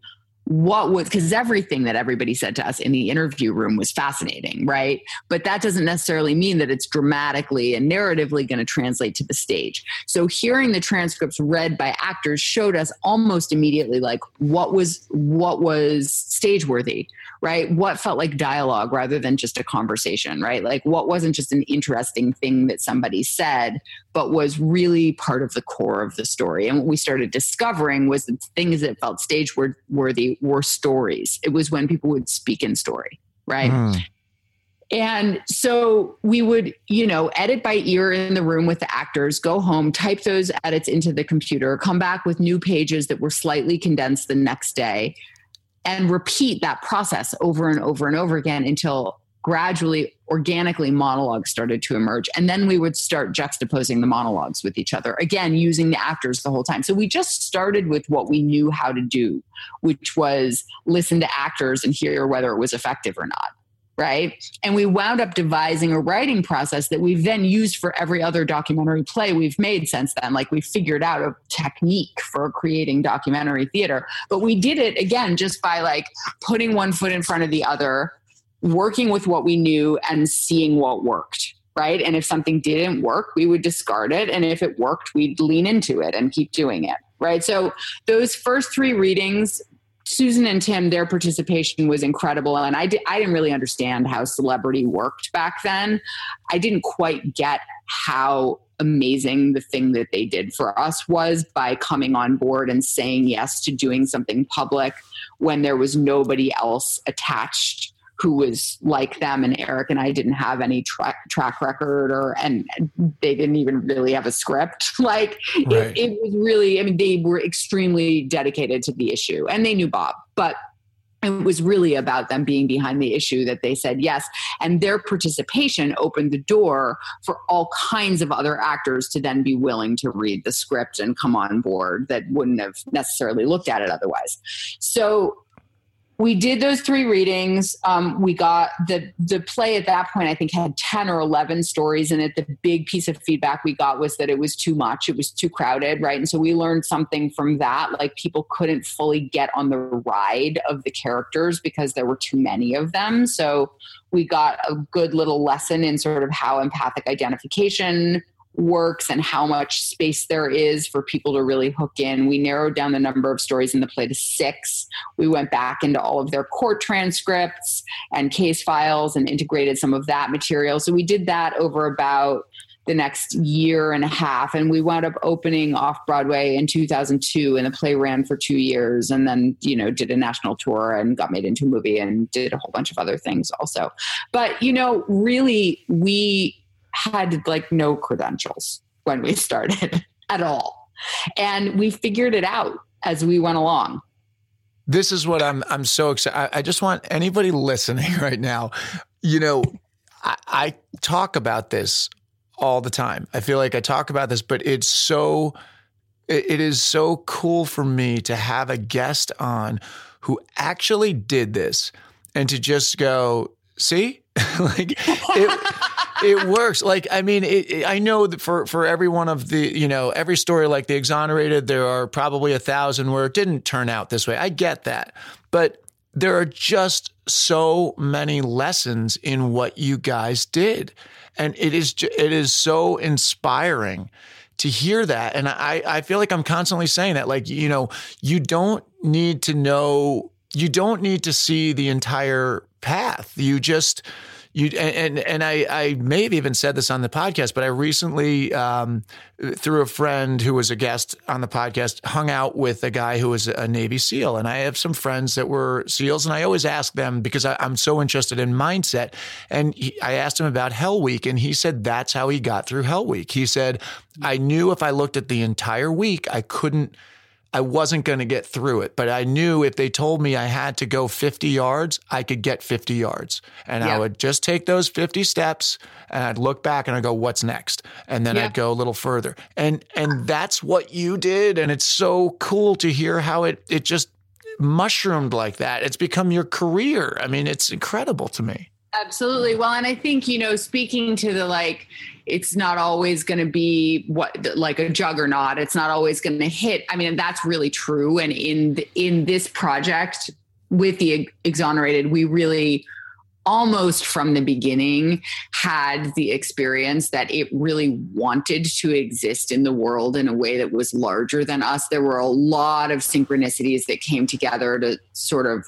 what was because everything that everybody said to us in the interview room was fascinating, right? But that doesn't necessarily mean that it's dramatically and narratively going to translate to the stage. So hearing the transcripts read by actors showed us almost immediately like what was what was stage worthy, right? What felt like dialogue rather than just a conversation, right? Like what wasn't just an interesting thing that somebody said, but was really part of the core of the story. And what we started discovering was the things that felt stage worthy were stories. It was when people would speak in story, right? Mm. And so we would, you know, edit by ear in the room with the actors, go home, type those edits into the computer, come back with new pages that were slightly condensed the next day, and repeat that process over and over and over again until gradually organically monologues started to emerge and then we would start juxtaposing the monologues with each other again using the actors the whole time so we just started with what we knew how to do which was listen to actors and hear whether it was effective or not right? And we wound up devising a writing process that we've then used for every other documentary play we've made since then. Like we figured out a technique for creating documentary theater. But we did it again just by like putting one foot in front of the other, working with what we knew and seeing what worked. Right. And if something didn't work, we would discard it. And if it worked, we'd lean into it and keep doing it right? So those first three readings Susan and Tim, their participation was incredible. And I, di- I didn't really understand how celebrity worked back then. I didn't quite get how amazing the thing that they did for us was by coming on board and saying yes to doing something public when there was nobody else attached who was like them and Erik and I didn't have any track track record or and they didn't even really have a script. <laughs> Like right. it, it was really I mean they were extremely dedicated to the issue and they knew Bob but it was really about them being behind the issue that they said yes. And their participation opened the door for all kinds of other actors to then be willing to read the script and come on board that wouldn't have necessarily looked at it otherwise. So we did those three readings. Um, we got the the play at that point. I think had ten or eleven stories in it. The big piece of feedback we got was that it was too much. It was too crowded, right? And so we learned something from that. Like people couldn't fully get on the ride of the characters because there were too many of them. So we got a good little lesson in sort of how empathic identification works and how much space there is for people to really hook in. We narrowed down the number of stories in the play to six. We went back into all of their court transcripts and case files and integrated some of that material. So we did that over about the next year and a half and we wound up opening off broadway in 2002 and the play ran for two years and then you know did a national tour and got made into a movie and did a whole bunch of other things also but you know really we had like no credentials when we <laughs> started at all. And we figured it out as we went along. This is what I'm I'm so excited. I, I just want anybody <laughs> listening right now, you know, I, I talk about this all the time. I feel like I talk about this, but it's so it is so cool for me to have a guest on who actually did this and to just go, see? <laughs> like it it works. Like, I mean, it, it, I know that for, for every one of the, you know, every story like the exonerated, there are probably a thousand where it didn't turn out this way. I get that. But there are just so many lessons in what you guys did. And it is, it is so inspiring to hear that. And I, I feel like I'm constantly saying that, like, you know, you don't need to know, you don't need to see the entire path. You just, you and and I I may have even said this on the podcast, but I recently um, through a friend who was a guest on the podcast hung out with a guy who was a Navy SEAL, and I have some friends that were SEALs, and I always ask them because I, am so interested in mindset, and he, I asked him about Hell Week, and he said that's how he got through Hell Week. He said I knew if I looked at the entire week, I couldn't I wasn't going to get through it, but I knew if they told me I had to go 50 yards, I could get 50 yards. And yeah. I would just take those 50 steps and I'd look back and I'd go, what's next? And then yeah. I'd go a little further. And and that's what you did. And it's so cool to hear how it it just mushroomed like that. It's become your career. I mean, it's incredible to me. Absolutely. Well, and I think, you know, speaking to the like, it's not always going to be what like a juggernaut. It's not always going to hit. I mean, that's really true. And in the, in this project with the exonerated, we really almost from the beginning had the experience that it really wanted to exist in the world in a way that was larger than us. There were a lot of synchronicities that came together to sort of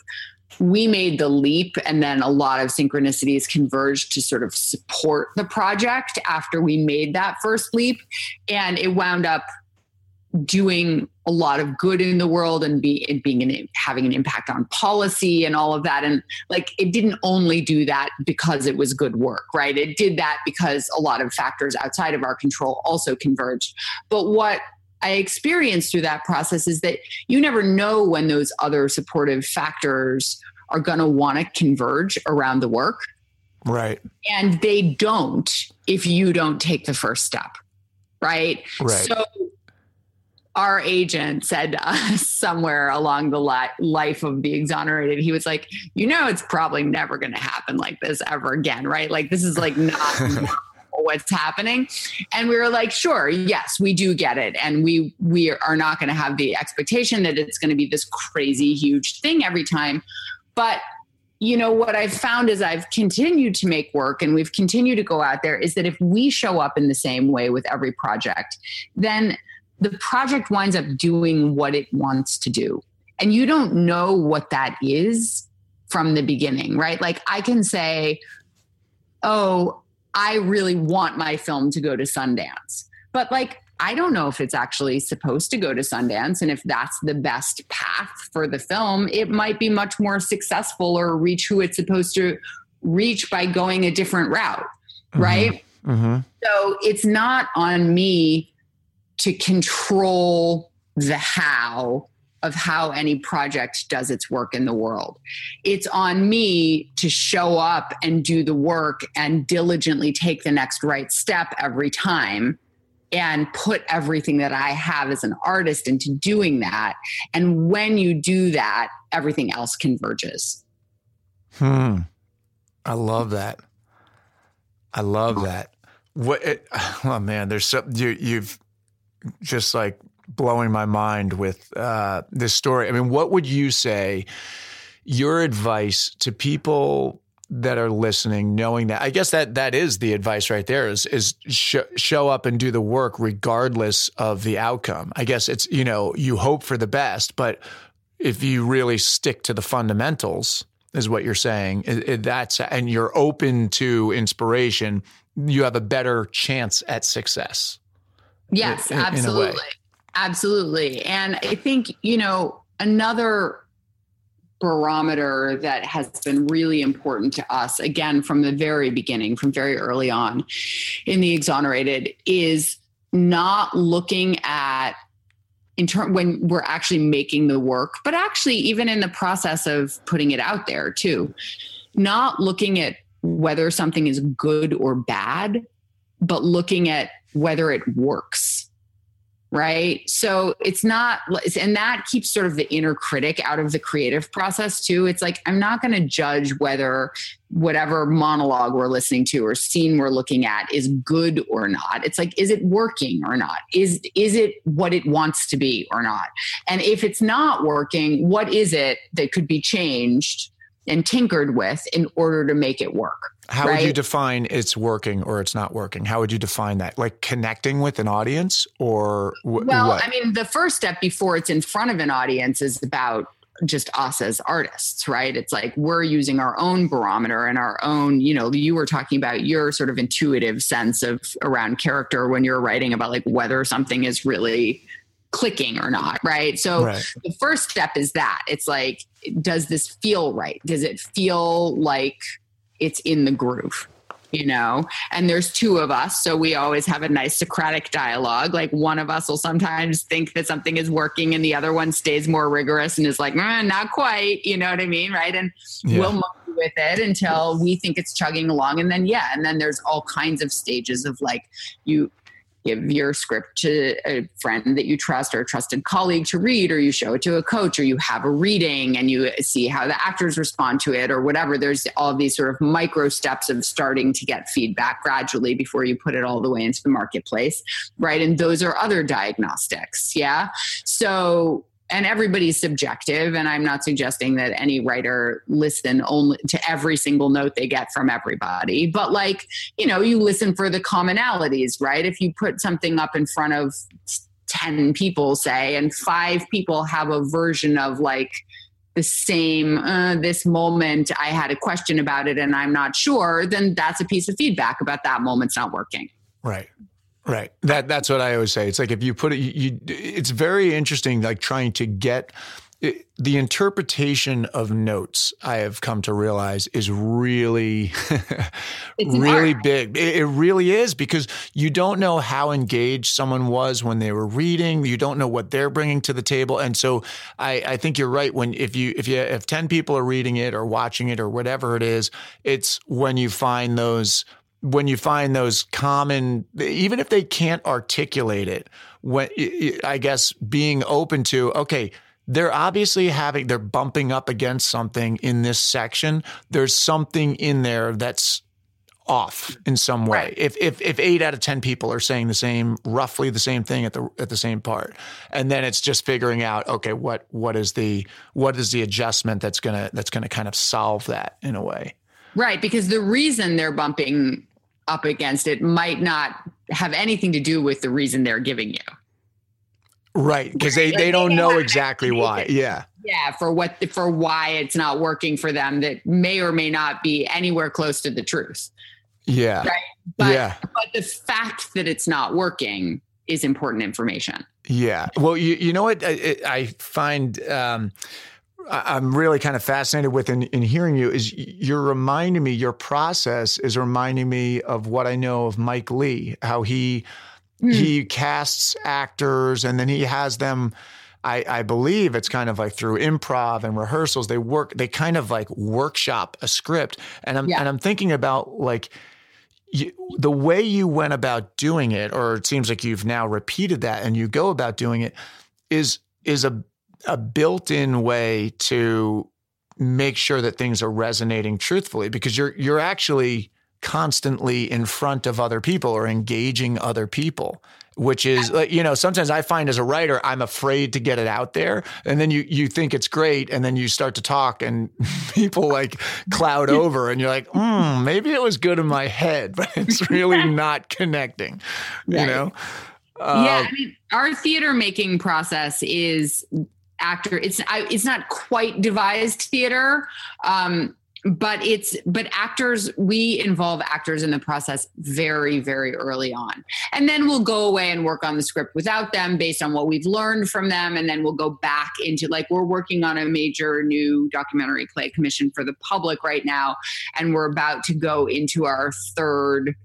we made the leap and then a lot of synchronicities converged to sort of support the project after we made that first leap. And it wound up doing a lot of good in the world and be it being an, having an impact on policy and all of that. And like it didn't only do that because it was good work right? It did that because a lot of factors outside of our control also converged. But what I experienced through that process is that you never know when those other supportive factors are going to want to converge around the work. Right. And they don't if you don't take the first step. Right. Right. So our agent said to us <laughs> somewhere along the li- life of the exonerated, he was like, you know, it's probably never going to happen like this ever again, right? Like, this is like <laughs> not. What's happening and we were like sure yes we do get it and we we are not going to have the expectation that it's going to be this crazy huge thing every time but you know what i've found is i've continued to make work and we've continued to go out there is that if we show up in the same way with every project then the project winds up doing what it wants to do. And you don't know what that is from the beginning, right? Like I can say, oh, I really want my film to go to Sundance. But like, I don't know if it's actually supposed to go to Sundance. And if that's the best path for the film, it might be much more successful or reach who it's supposed to reach by going a different route, mm-hmm. right? Mm-hmm. So it's not on me to control the how of how any project does its work in the world. It's on me to show up and do the work and diligently take the next right step every time and put everything that I have as an artist into doing that. And when you do that, everything else converges. Hmm. I love that. I love that. What? It, <sighs> oh man, there's so you, you've just like blowing my mind with uh, this story. I mean, what would you say your advice to people that are listening, knowing that I guess that that is the advice right there is is sh- show up and do the work regardless of the outcome. I guess it's you know you hope for the best, but if you really stick to the fundamentals, is what you're saying. It, it, that's and you're open to inspiration, you have a better chance at success. Yes, in, absolutely. In absolutely. And I think, you know, another barometer that has been really important to us, again, from the very beginning, from very early on in the exonerated, is not looking at in term when we're actually making the work, but actually even in the process of putting it out there too, not looking at whether something is good or bad, but looking at whether it works right? So it's not and that keeps sort of the inner critic out of the creative process too. It's like i'm not going to judge whether whatever monologue we're listening to or scene we're looking at is good or not. It's like is it working or not? Is is it what it wants to be or not? And if it's not working what is it that could be changed and tinkered with in order to make it work how right? would you define it's working or it's not working? How would you define that? Like connecting with an audience or wh- well, what? I mean, the first step before it's in front of an audience is about just us as artists, right? It's like we're using our own barometer and our own, you know, you were talking about your sort of intuitive sense of around character when you're writing about like whether something is really clicking or not, right? So right. the first step is that it's like, does this feel right? Does it feel like it's in the groove you know and there's two of us so we always have a nice socratic dialogue like one of us will sometimes think that something is working and the other one stays more rigorous and is like mm, not quite you know what i mean right and yeah. we'll with it until we think it's chugging along and then yeah and then there's all kinds of stages of like you give your script to a friend that you trust or a trusted colleague to read, or you show it to a coach, or you have a reading and you see how the actors respond to it, or whatever. There's all these sort of micro steps of starting to get feedback gradually before you put it all the way into the marketplace, right? And those are other diagnostics. Yeah. So and everybody's subjective and i'm not suggesting that any writer listen only to every single note they get from everybody but like you know you listen for the commonalities right? If you put something up in front of 10 people say and five people have a version of like the same uh, this moment i had a question about it and i'm not sure then that's a piece of feedback about that moment's not working. Right Right. That that's what I always say. It's like if you put it, you, you it's very interesting. Like trying to get it, the interpretation of notes. I have come to realize is really, <laughs> really big. It, it really is because you don't know how engaged someone was when they were reading. You don't know what they're bringing to the table, and so I, I think you're right. When if you if you if ten people are reading it or watching it or whatever it is, it's when you find those when you find those common, even if they can't articulate it, when I guess being open to, okay, they're obviously having, they're bumping up against something in this section. There's something in there that's off in some way. Right. If, if, if eight out of 10 people are saying the same, roughly the same thing at the, at the same part. And then it's just figuring out, okay, what, what is the, what is the adjustment that's going to, that's going to kind of solve that in a way. Right. Because the reason they're bumping up against it might not have anything to do with the reason they're giving you. Right, because they, like they don't know exactly why. Yeah. Yeah, for what for why it's not working for them that may or may not be anywhere close to the truth. Yeah. Right. But, yeah. but the fact that it's not working is important information. Yeah. Well, you, you know what I, I find um, I'm really kind of fascinated with in, in hearing you is you're reminding me, your process is reminding me of what I know of Mike Leigh, how he mm. he casts actors and then he has them. I, I believe it's kind of like through improv and rehearsals. They work, they kind of like workshop a script. And I'm yeah. and I'm thinking about like you, the way you went about doing it, or it seems like you've now repeated that and you go about doing it, is is a a built-in way to make sure that things are resonating truthfully because you're you're actually constantly in front of other people or engaging other people which is like you know sometimes i find as a writer i'm afraid to get it out there. And then you you think it's great and then you start to talk and <laughs> people like cloud <laughs> over and you're like hmm maybe it was good in my head <laughs> but it's really not connecting you know? Uh, yeah i mean our theater making process is actor. It's I, it's not quite devised theater. Um, but it's but actors we involve actors in the process very very early on and then we'll go away and work on the script without them based on what we've learned from them and then we'll go back into like we're working on a major new documentary play commission for the public right now and we're about to go into our third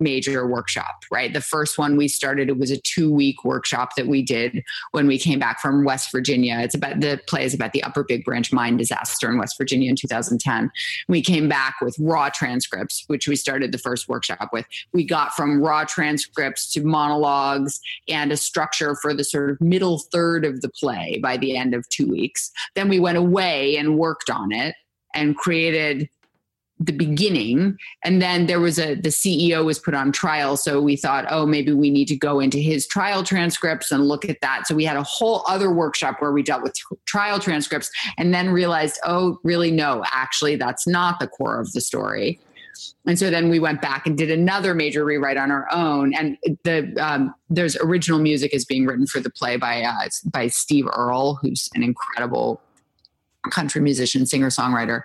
major workshop, right? The first one we started, it was a two week workshop that we did when we came back from West Virginia. It's about the play is about the Upper Big Branch mine disaster in West Virginia in 2010. We came back with raw transcripts, which we started the first workshop with. We got from raw transcripts to monologues and a structure for the sort of middle third of the play by the end of two weeks. Then we went away and worked on it and created the beginning and then there was a the ceo was put on trial so we thought oh maybe we need to go into his trial transcripts and look at that. So we had a whole other workshop where we dealt with trial transcripts and then realized oh really no actually that's not the core of the story. And so then we went back and did another major rewrite on our own and the um, there's original music is being written for the play by uh, by steve earle who's an incredible country musician, singer songwriter.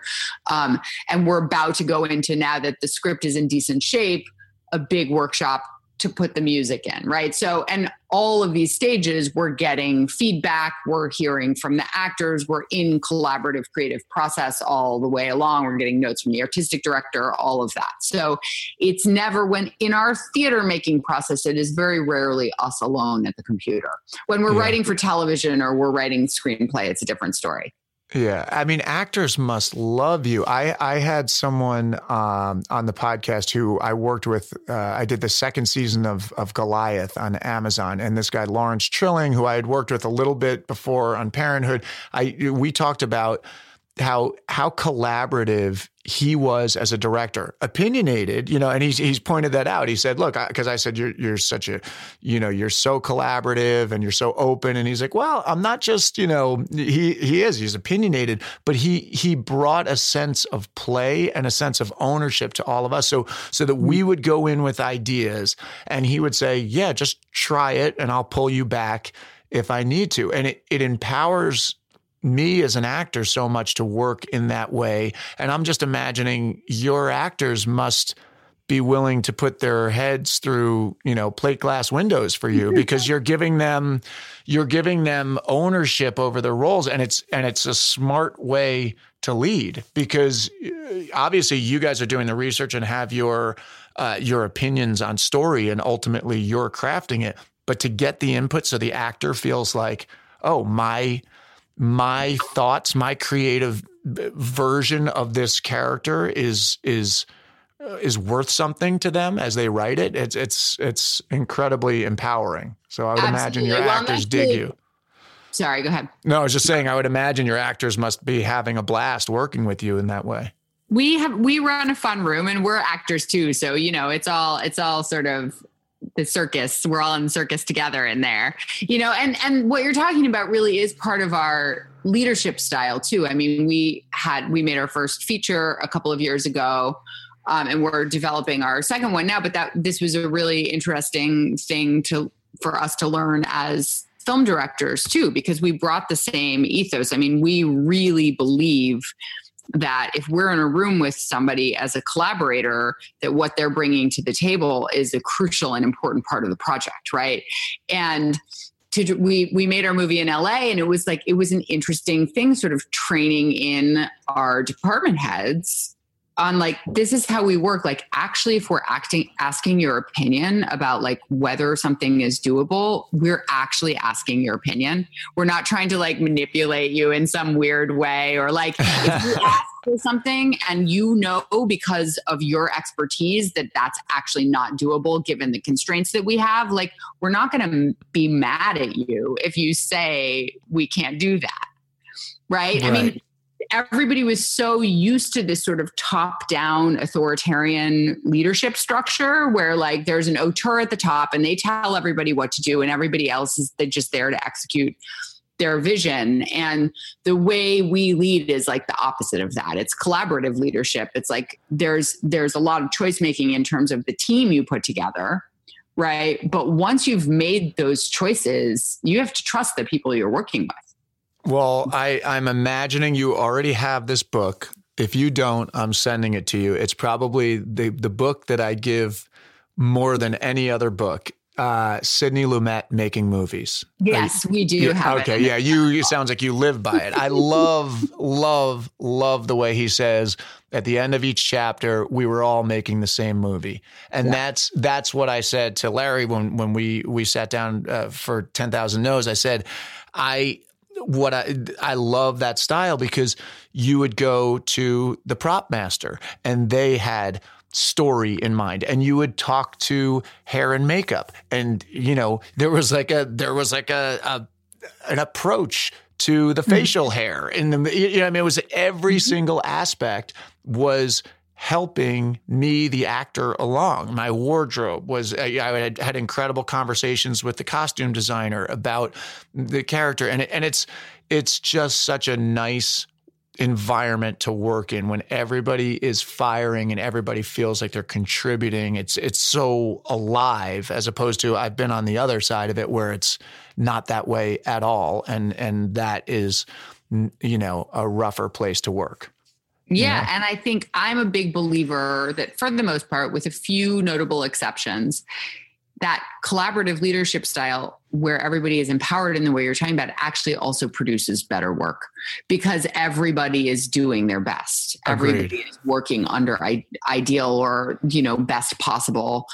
Um, and we're about to go into now that the script is in decent shape, a big workshop to put the music in, right? So, and all of these stages, we're getting feedback, we're hearing from the actors, we're in collaborative creative process all the way along. We're getting notes from the artistic director, all of that. So, it's never when in our theater making process, it is very rarely us alone at the computer. When we're yeah. writing for television or we're writing screenplay, it's a different story. Yeah, I mean, actors must love you. I I had someone um, on the podcast who I worked with. Uh, I did the second season of of Goliath on Amazon, and this guy Lawrence Trilling, who I had worked with a little bit before on Parenthood. I we talked about how how collaborative he was as a director, opinionated, you know, and he's he's pointed that out. He said, "Look, because I, I, said you're you're such a, you know, you're so collaborative and you're so open." And he's like, "Well, I'm not just, you know, he he is. He's opinionated, but he he brought a sense of play and a sense of ownership to all of us. So so that we would go in with ideas, and he would say, "Yeah, just try it, and I'll pull you back." if I need to. And it, it empowers me as an actor so much to work in that way. And I'm just imagining your actors must be willing to put their heads through, you know, plate glass windows for you <laughs> because you're giving them you're giving them ownership over their roles and it's and it's a smart way to lead because uh, obviously you guys are doing the research and have your uh, your opinions on story and ultimately you're crafting it but to get the input so the actor feels like oh my my thoughts, my creative uh, version of this character is is uh, is worth something to them as they write it, it's it's it's incredibly empowering. So I would Absolutely. imagine your well, actors dig you. Sorry, go ahead. No, I was just saying I would imagine your actors must be having a blast working with you in that way. We have we run a fun room and we're actors too. So, you know, it's all it's all sort of the circus. We're all in the circus together in there you know and and what you're talking about really is part of our leadership style too. I mean we had we made our first feature a couple of years ago um, and we're developing our second one now but that this was a really interesting thing to for us to learn as film directors too because we brought the same ethos. I mean we really believe that if we're in a room with somebody as a collaborator that what they're bringing to the table is a crucial and important part of the project right? And to we we made our movie in LA and it was like it was an interesting thing sort of training in our department heads on like this is how we work. Like actually if we're acting asking your opinion about like whether something is doable we're actually asking your opinion. We're not trying to like manipulate you in some weird way or like if you <laughs> ask for something and you know because of your expertise that that's actually not doable given the constraints that we have like we're not going to be mad at you if you say we can't do that. Right, right. i mean everybody was so used to this sort of top down authoritarian leadership structure where like there's an auteur at the top and they tell everybody what to do and everybody else is just there to execute their vision. And the way we lead is like the opposite of that. It's collaborative leadership. It's like there's there's a lot of choice making in terms of the team you put together right? But once you've made those choices you have to trust the people you're working with well, I, I'm imagining you already have this book. If you don't, I'm sending it to you. It's probably the, the book that I give more than any other book. Uh, Sidney Lumet making movies. Yes, we do you, have okay, it. yeah, you, you sounds like you live by it. I love, love, love the way he says at the end of each chapter, we were all making the same movie, and yeah. that's that's what I said to Larry when when we we sat down uh, for Ten Thousand No's. I said, I what I I love that style because you would go to the prop master and they had story in mind and you would talk to hair and makeup and you know there was like a there was like a, a an approach to the mm-hmm. facial hair and the you know I mean it was every mm-hmm. single aspect was helping me, the actor, along. My wardrobe was, I had, had incredible conversations with the costume designer about the character. And, it, and it's, it's just such a nice environment to work in when everybody is firing and everybody feels like they're contributing it's it's so alive as opposed to I've been on the other side of it where it's not that way at all and and that is you know a rougher place to work yeah, And I think I'm a big believer that, for the most part, with a few notable exceptions, that collaborative leadership style where everybody is empowered in the way you're talking about actually also produces better work because everybody is doing their best. Agreed. Everybody is working under I- ideal or, you know, best possible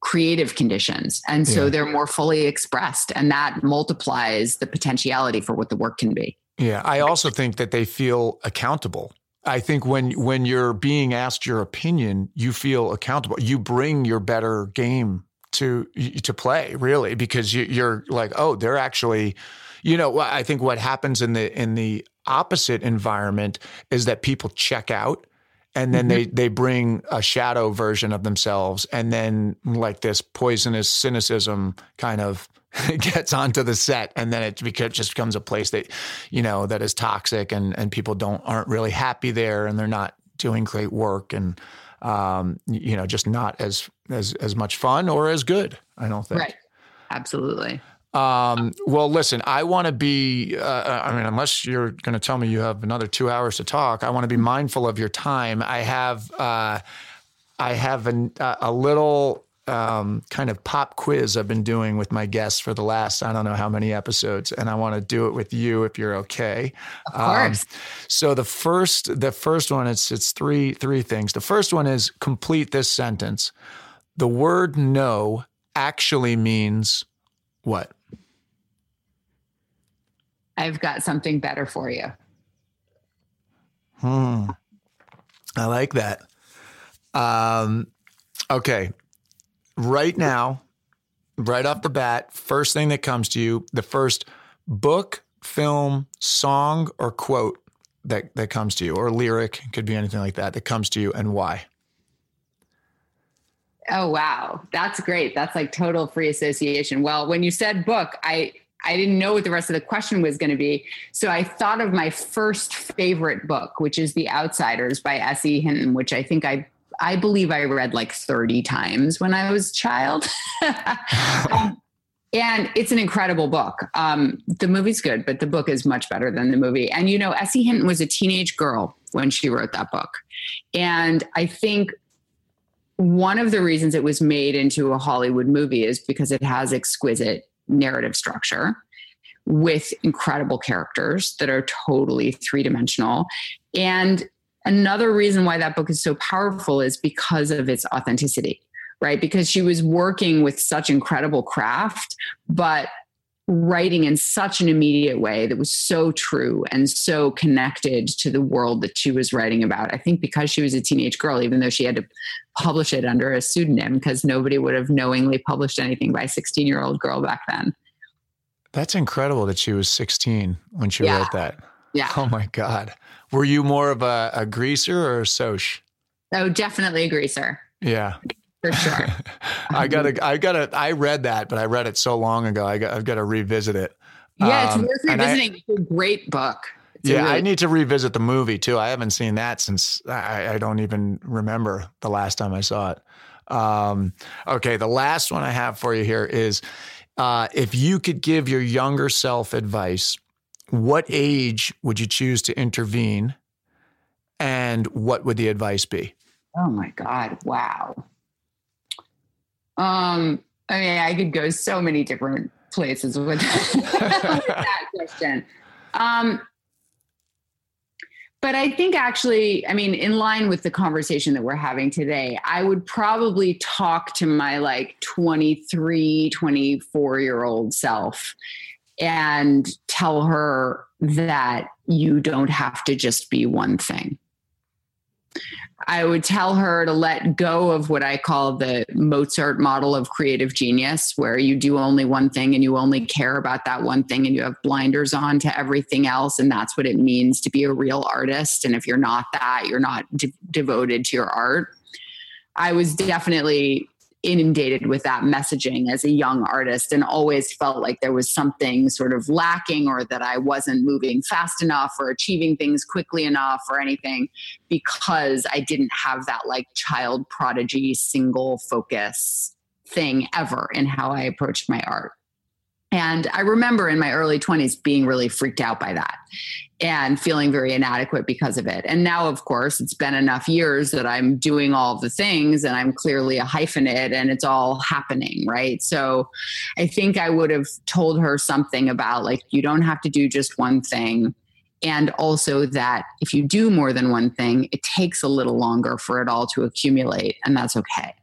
creative conditions. And so yeah. they're more fully expressed and that multiplies the potentiality for what the work can be. Yeah, I also think that they feel accountable I think when when you're being asked your opinion, you feel accountable. You bring your better game to to play, really, because you, you're like, oh, they're actually, you know. I think what happens in the in the opposite environment is that people check out and then mm-hmm. they they bring a shadow version of themselves and then like this poisonous cynicism kind of <laughs> gets onto the set and then it just becomes a place that you know that is toxic and and people don't aren't really happy there and they're not doing great work and um, you know just not as as as much fun or as good i don't think. Right. Absolutely. Um, well, listen, I want to be, uh, I mean, unless you're going to tell me you have another two hours to talk, I want to be mindful of your time. I have, uh, I have an, a little um, kind of pop quiz I've been doing with my guests for the last I don't know how many episodes, and I want to do it with you if you're okay. Of course. Um, so the first the first one it's it's three three things. The first one is complete this sentence. The word no actually means what? I've got something better for you. Hmm. I like that. Um, okay. Right now, right off the bat, first thing that comes to you, the first book, film, song, or quote that, that comes to you, or lyric, could be anything like that, that comes to you, and why? Oh wow, that's great. That's like total free association. Well, when you said book, I I didn't know what the rest of the question was going to be. So I thought of my first favorite book, which is The Outsiders by S.E. Hinton, which I think I I believe I read like 30 times when I was a child. <laughs> um, and it's an incredible book. Um, the movie's good, but the book is much better than the movie. And you know, S.E. Hinton was a teenage girl when she wrote that book. And I think one of the reasons it was made into a Hollywood movie is because it has exquisite narrative structure with incredible characters that are totally three dimensional. And another reason why that book is so powerful is because of its authenticity, right? Because she was working with such incredible craft, but writing in such an immediate way that was so true and so connected to the world that she was writing about. I think because she was a teenage girl, even though she had to publish it under a pseudonym, because nobody would have knowingly published anything by a 16 year old girl back then. That's incredible that she was 16 when she yeah. wrote that. Yeah. Oh my God. Were you more of a, a greaser or a Soc? Oh, definitely a greaser. Yeah for sure. <laughs> I gotta, I gotta, I read that, but I read it so long ago. I got, I've got to revisit it. Yeah, it's um, worth revisiting. I, it's a great book. It's yeah, really- I need to revisit the movie too. I haven't seen that since I, I don't even remember the last time I saw it. Um, okay, the last one I have for you here is uh, if you could give your younger self advice, what age would you choose to intervene? And what would the advice be? Oh my God. Wow. Um, I mean, I could go so many different places with, with <laughs> that question. Um, but I think actually, I mean, in line with the conversation that we're having today, I would probably talk to my like 23, 24 year old self and tell her that you don't have to just be one thing. I would tell her to let go of what I call the Mozart model of creative genius, where you do only one thing and you only care about that one thing and you have blinders on to everything else. And that's what it means to be a real artist. And if you're not that, you're not de- devoted to your art. I was definitely inundated with that messaging as a young artist and always felt like there was something sort of lacking or that I wasn't moving fast enough or achieving things quickly enough or anything because I didn't have that like child prodigy single focus thing ever in how I approached my art. And I remember in my early 20s being really freaked out by that and feeling very inadequate because of it. And now, of course, it's been enough years that I'm doing all the things and I'm clearly a hyphenate and it's all happening, right? So I think I would have told her something about like, you don't have to do just one thing. And also that if you do more than one thing, it takes a little longer for it all to accumulate, and that's okay.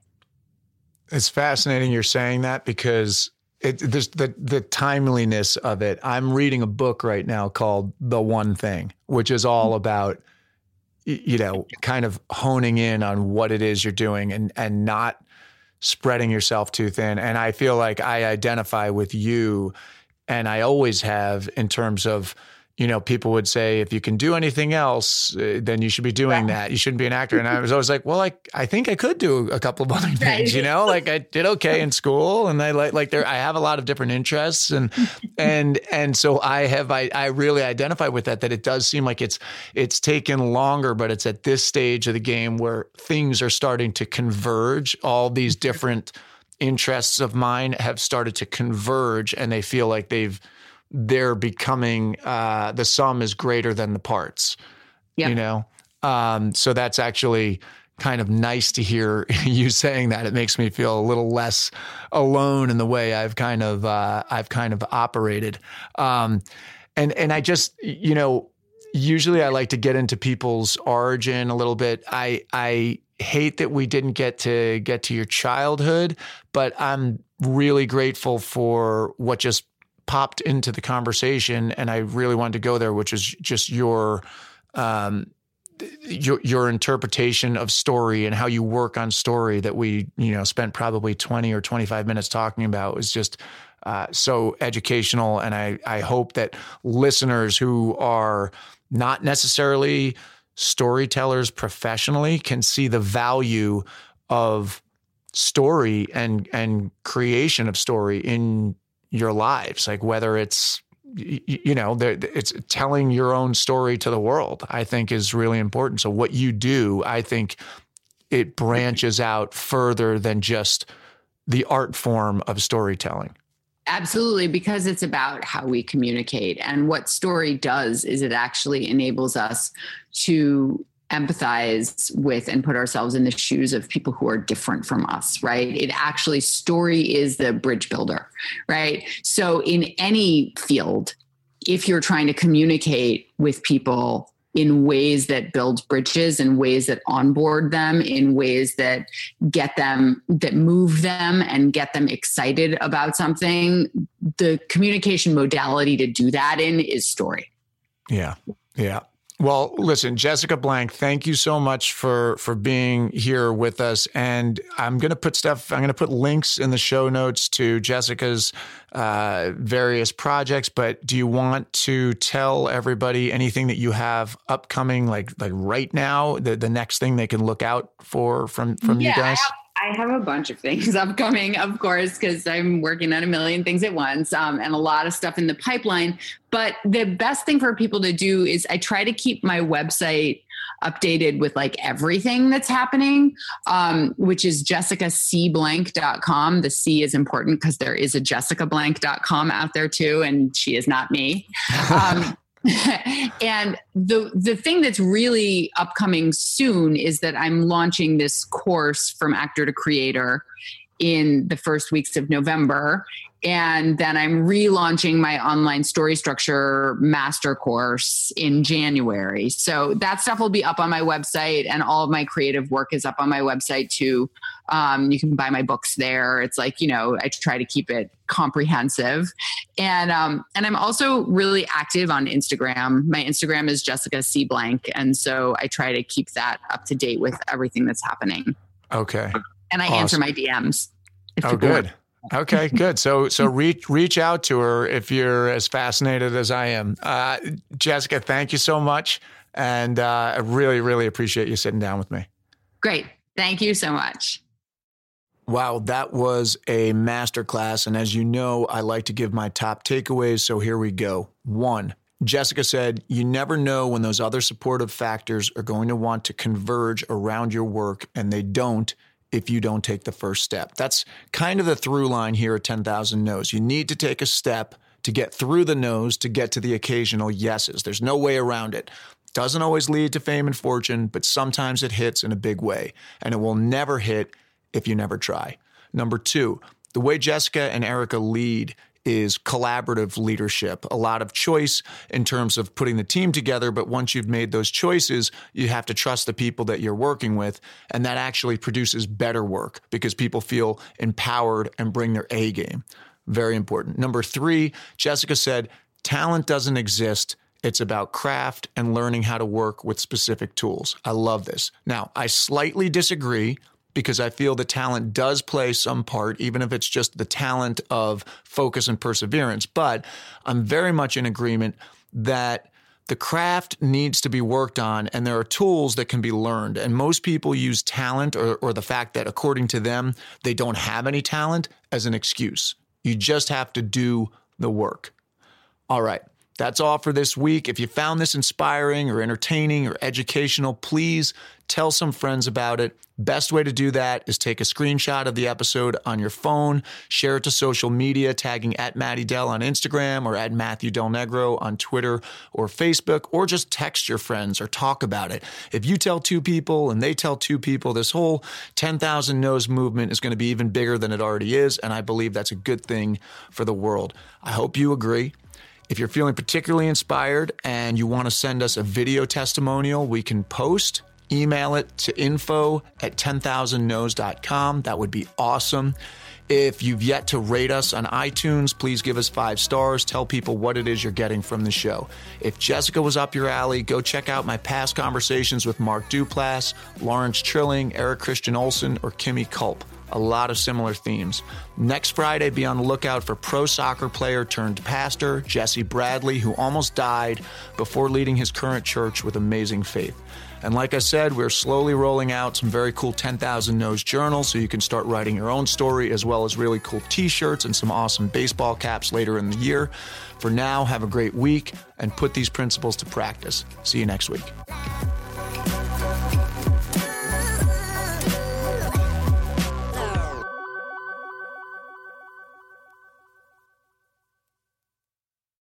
It's fascinating you're saying that because it, there's the the timeliness of it. I'm reading a book right now called The One Thing, which is all mm-hmm. about you know kind of honing in on what it is you're doing and and not spreading yourself too thin. And I feel like I identify with you, and I always have in terms of you know, people would say, if you can do anything else, uh, then you should be doing yeah. that. You shouldn't be an actor. And I was <laughs> always like, well, like, I think I could do a couple of other things, right. you know, like I did okay in school and I like, like there, I have a lot of different interests and, <laughs> and, and so I have, I, I really identify with that, that it does seem like it's, it's taken longer, but it's at this stage of the game where things are starting to converge. All these different interests of mine have started to converge and they feel like they've, they're becoming uh, the sum is greater than the parts. Yep. You know, um, so that's actually kind of nice to hear <laughs> you saying that. It makes me feel a little less alone in the way I've kind of uh, I've kind of operated. Um, and and I just you know usually I like to get into people's origin a little bit. I I hate that we didn't get to get to your childhood, but I'm really grateful for what just popped into the conversation and I really wanted to go there, which is just your um, your, your interpretation of story and how you work on story that we you know spent probably 20 or 25 minutes talking about was just uh, so educational. And I, I hope that listeners who are not necessarily storytellers professionally can see the value of story and and creation of story in your lives like whether it's you know it's telling your own story to the world i think is really important so what you do i think it branches out further than just the art form of storytelling Absolutely, because it's about how we communicate. And what story does is it actually enables us to empathize with and put ourselves in the shoes of people who are different from us, right? It actually, story is the bridge builder, right? So, in any field, if you're trying to communicate with people in ways that build bridges in ways that onboard them in ways that get them that move them and get them excited about something the communication modality to do that in is story yeah yeah well, listen, Jessica Blank, thank you so much for for being here with us. And I'm going to put stuff. I'm going to put links in the show notes to Jessica's uh, various projects. But do you want to tell everybody anything that you have upcoming, like like right now, the the next thing they can look out for from from yeah, you guys? I have a bunch of things <laughs> upcoming, of course, because I'm working on a million things at once um, and a lot of stuff in the pipeline. But the best thing for people to do is I try to keep my website updated with like everything that's happening, um, which is jessicacblank.com. The C is important because there is a jessicablank.com out there too, and she is not me. Um, <laughs> and the the thing that's really upcoming soon is that I'm launching this course from actor to creator in the first weeks of November and then I'm relaunching my online story structure master course in January. So that stuff will be up on my website, and all of my creative work is up on my website too. Um, you can buy my books there. It's like you know, I try to keep it comprehensive, and um, and I'm also really active on Instagram. My Instagram is Jessica C Blank, and so I try to keep that up to date with everything that's happening. Okay, and I awesome. answer my DMs. Oh, good. Okay, good. So so <laughs> reach reach out to her if you're as fascinated as I am. Uh, Jessica, thank you so much, and uh, I really really appreciate you sitting down with me. Great, thank you so much. Wow, that was a masterclass, and as you know, I like to give my top takeaways. So here we go. One. Jessica said, You never know when those other supportive factors are going to want to converge around your work, and they don't if you don't take the first step. That's kind of the through line here at 10,000 No's. You need to take a step to get through the no's to get to the occasional yeses. There's no way around it. Doesn't always lead to fame and fortune, but sometimes it hits in a big way. And it will never hit if you never try. Number two, the way Jessica and Erica lead is collaborative leadership, a lot of choice in terms of putting the team together. But once you've made those choices, you have to trust the people that you're working with. And that actually produces better work because people feel empowered and bring their A game. Very important. Number three, Jessica said, talent doesn't exist. It's about craft and learning how to work with specific tools. I love this. Now, I slightly disagree because I feel the talent does play some part, even if it's just the talent of focus and perseverance. But I'm very much in agreement that the craft needs to be worked on and there are tools that can be learned. And most people use talent or, or the fact that, according to them, they don't have any talent as an excuse. You just have to do the work. All right. That's all for this week. If you found this inspiring or entertaining or educational, please tell some friends about it. Best way to do that is take a screenshot of the episode on your phone, share it to social media, tagging at Matty Dell on Instagram or at Matthew Del Negro on Twitter or Facebook, or just text your friends or talk about it. If you tell two people and they tell two people, this whole 10,000 No's movement is going to be even bigger than it already is. And I believe that's a good thing for the world. I hope you agree. If you're feeling particularly inspired and you want to send us a video testimonial, we can post email it to info at 10,000nos.com. That would be awesome. If you've yet to rate us on iTunes, please give us five stars. Tell people what it is you're getting from the show. If Jessica was up your alley, go check out my past conversations with Mark Duplass, Lawrence Trilling, Eric Christian Olsen, or Kimmy Culp. A lot of similar themes. Next Friday, be on the lookout for pro soccer player turned pastor Jesse Bradley, who almost died before leading his current church with amazing faith. And like I said, we're slowly rolling out some very cool 10,000 No's journals so you can start writing your own story, as well as really cool t shirts and some awesome baseball caps later in the year. For now, have a great week and put these principles to practice. See you next week.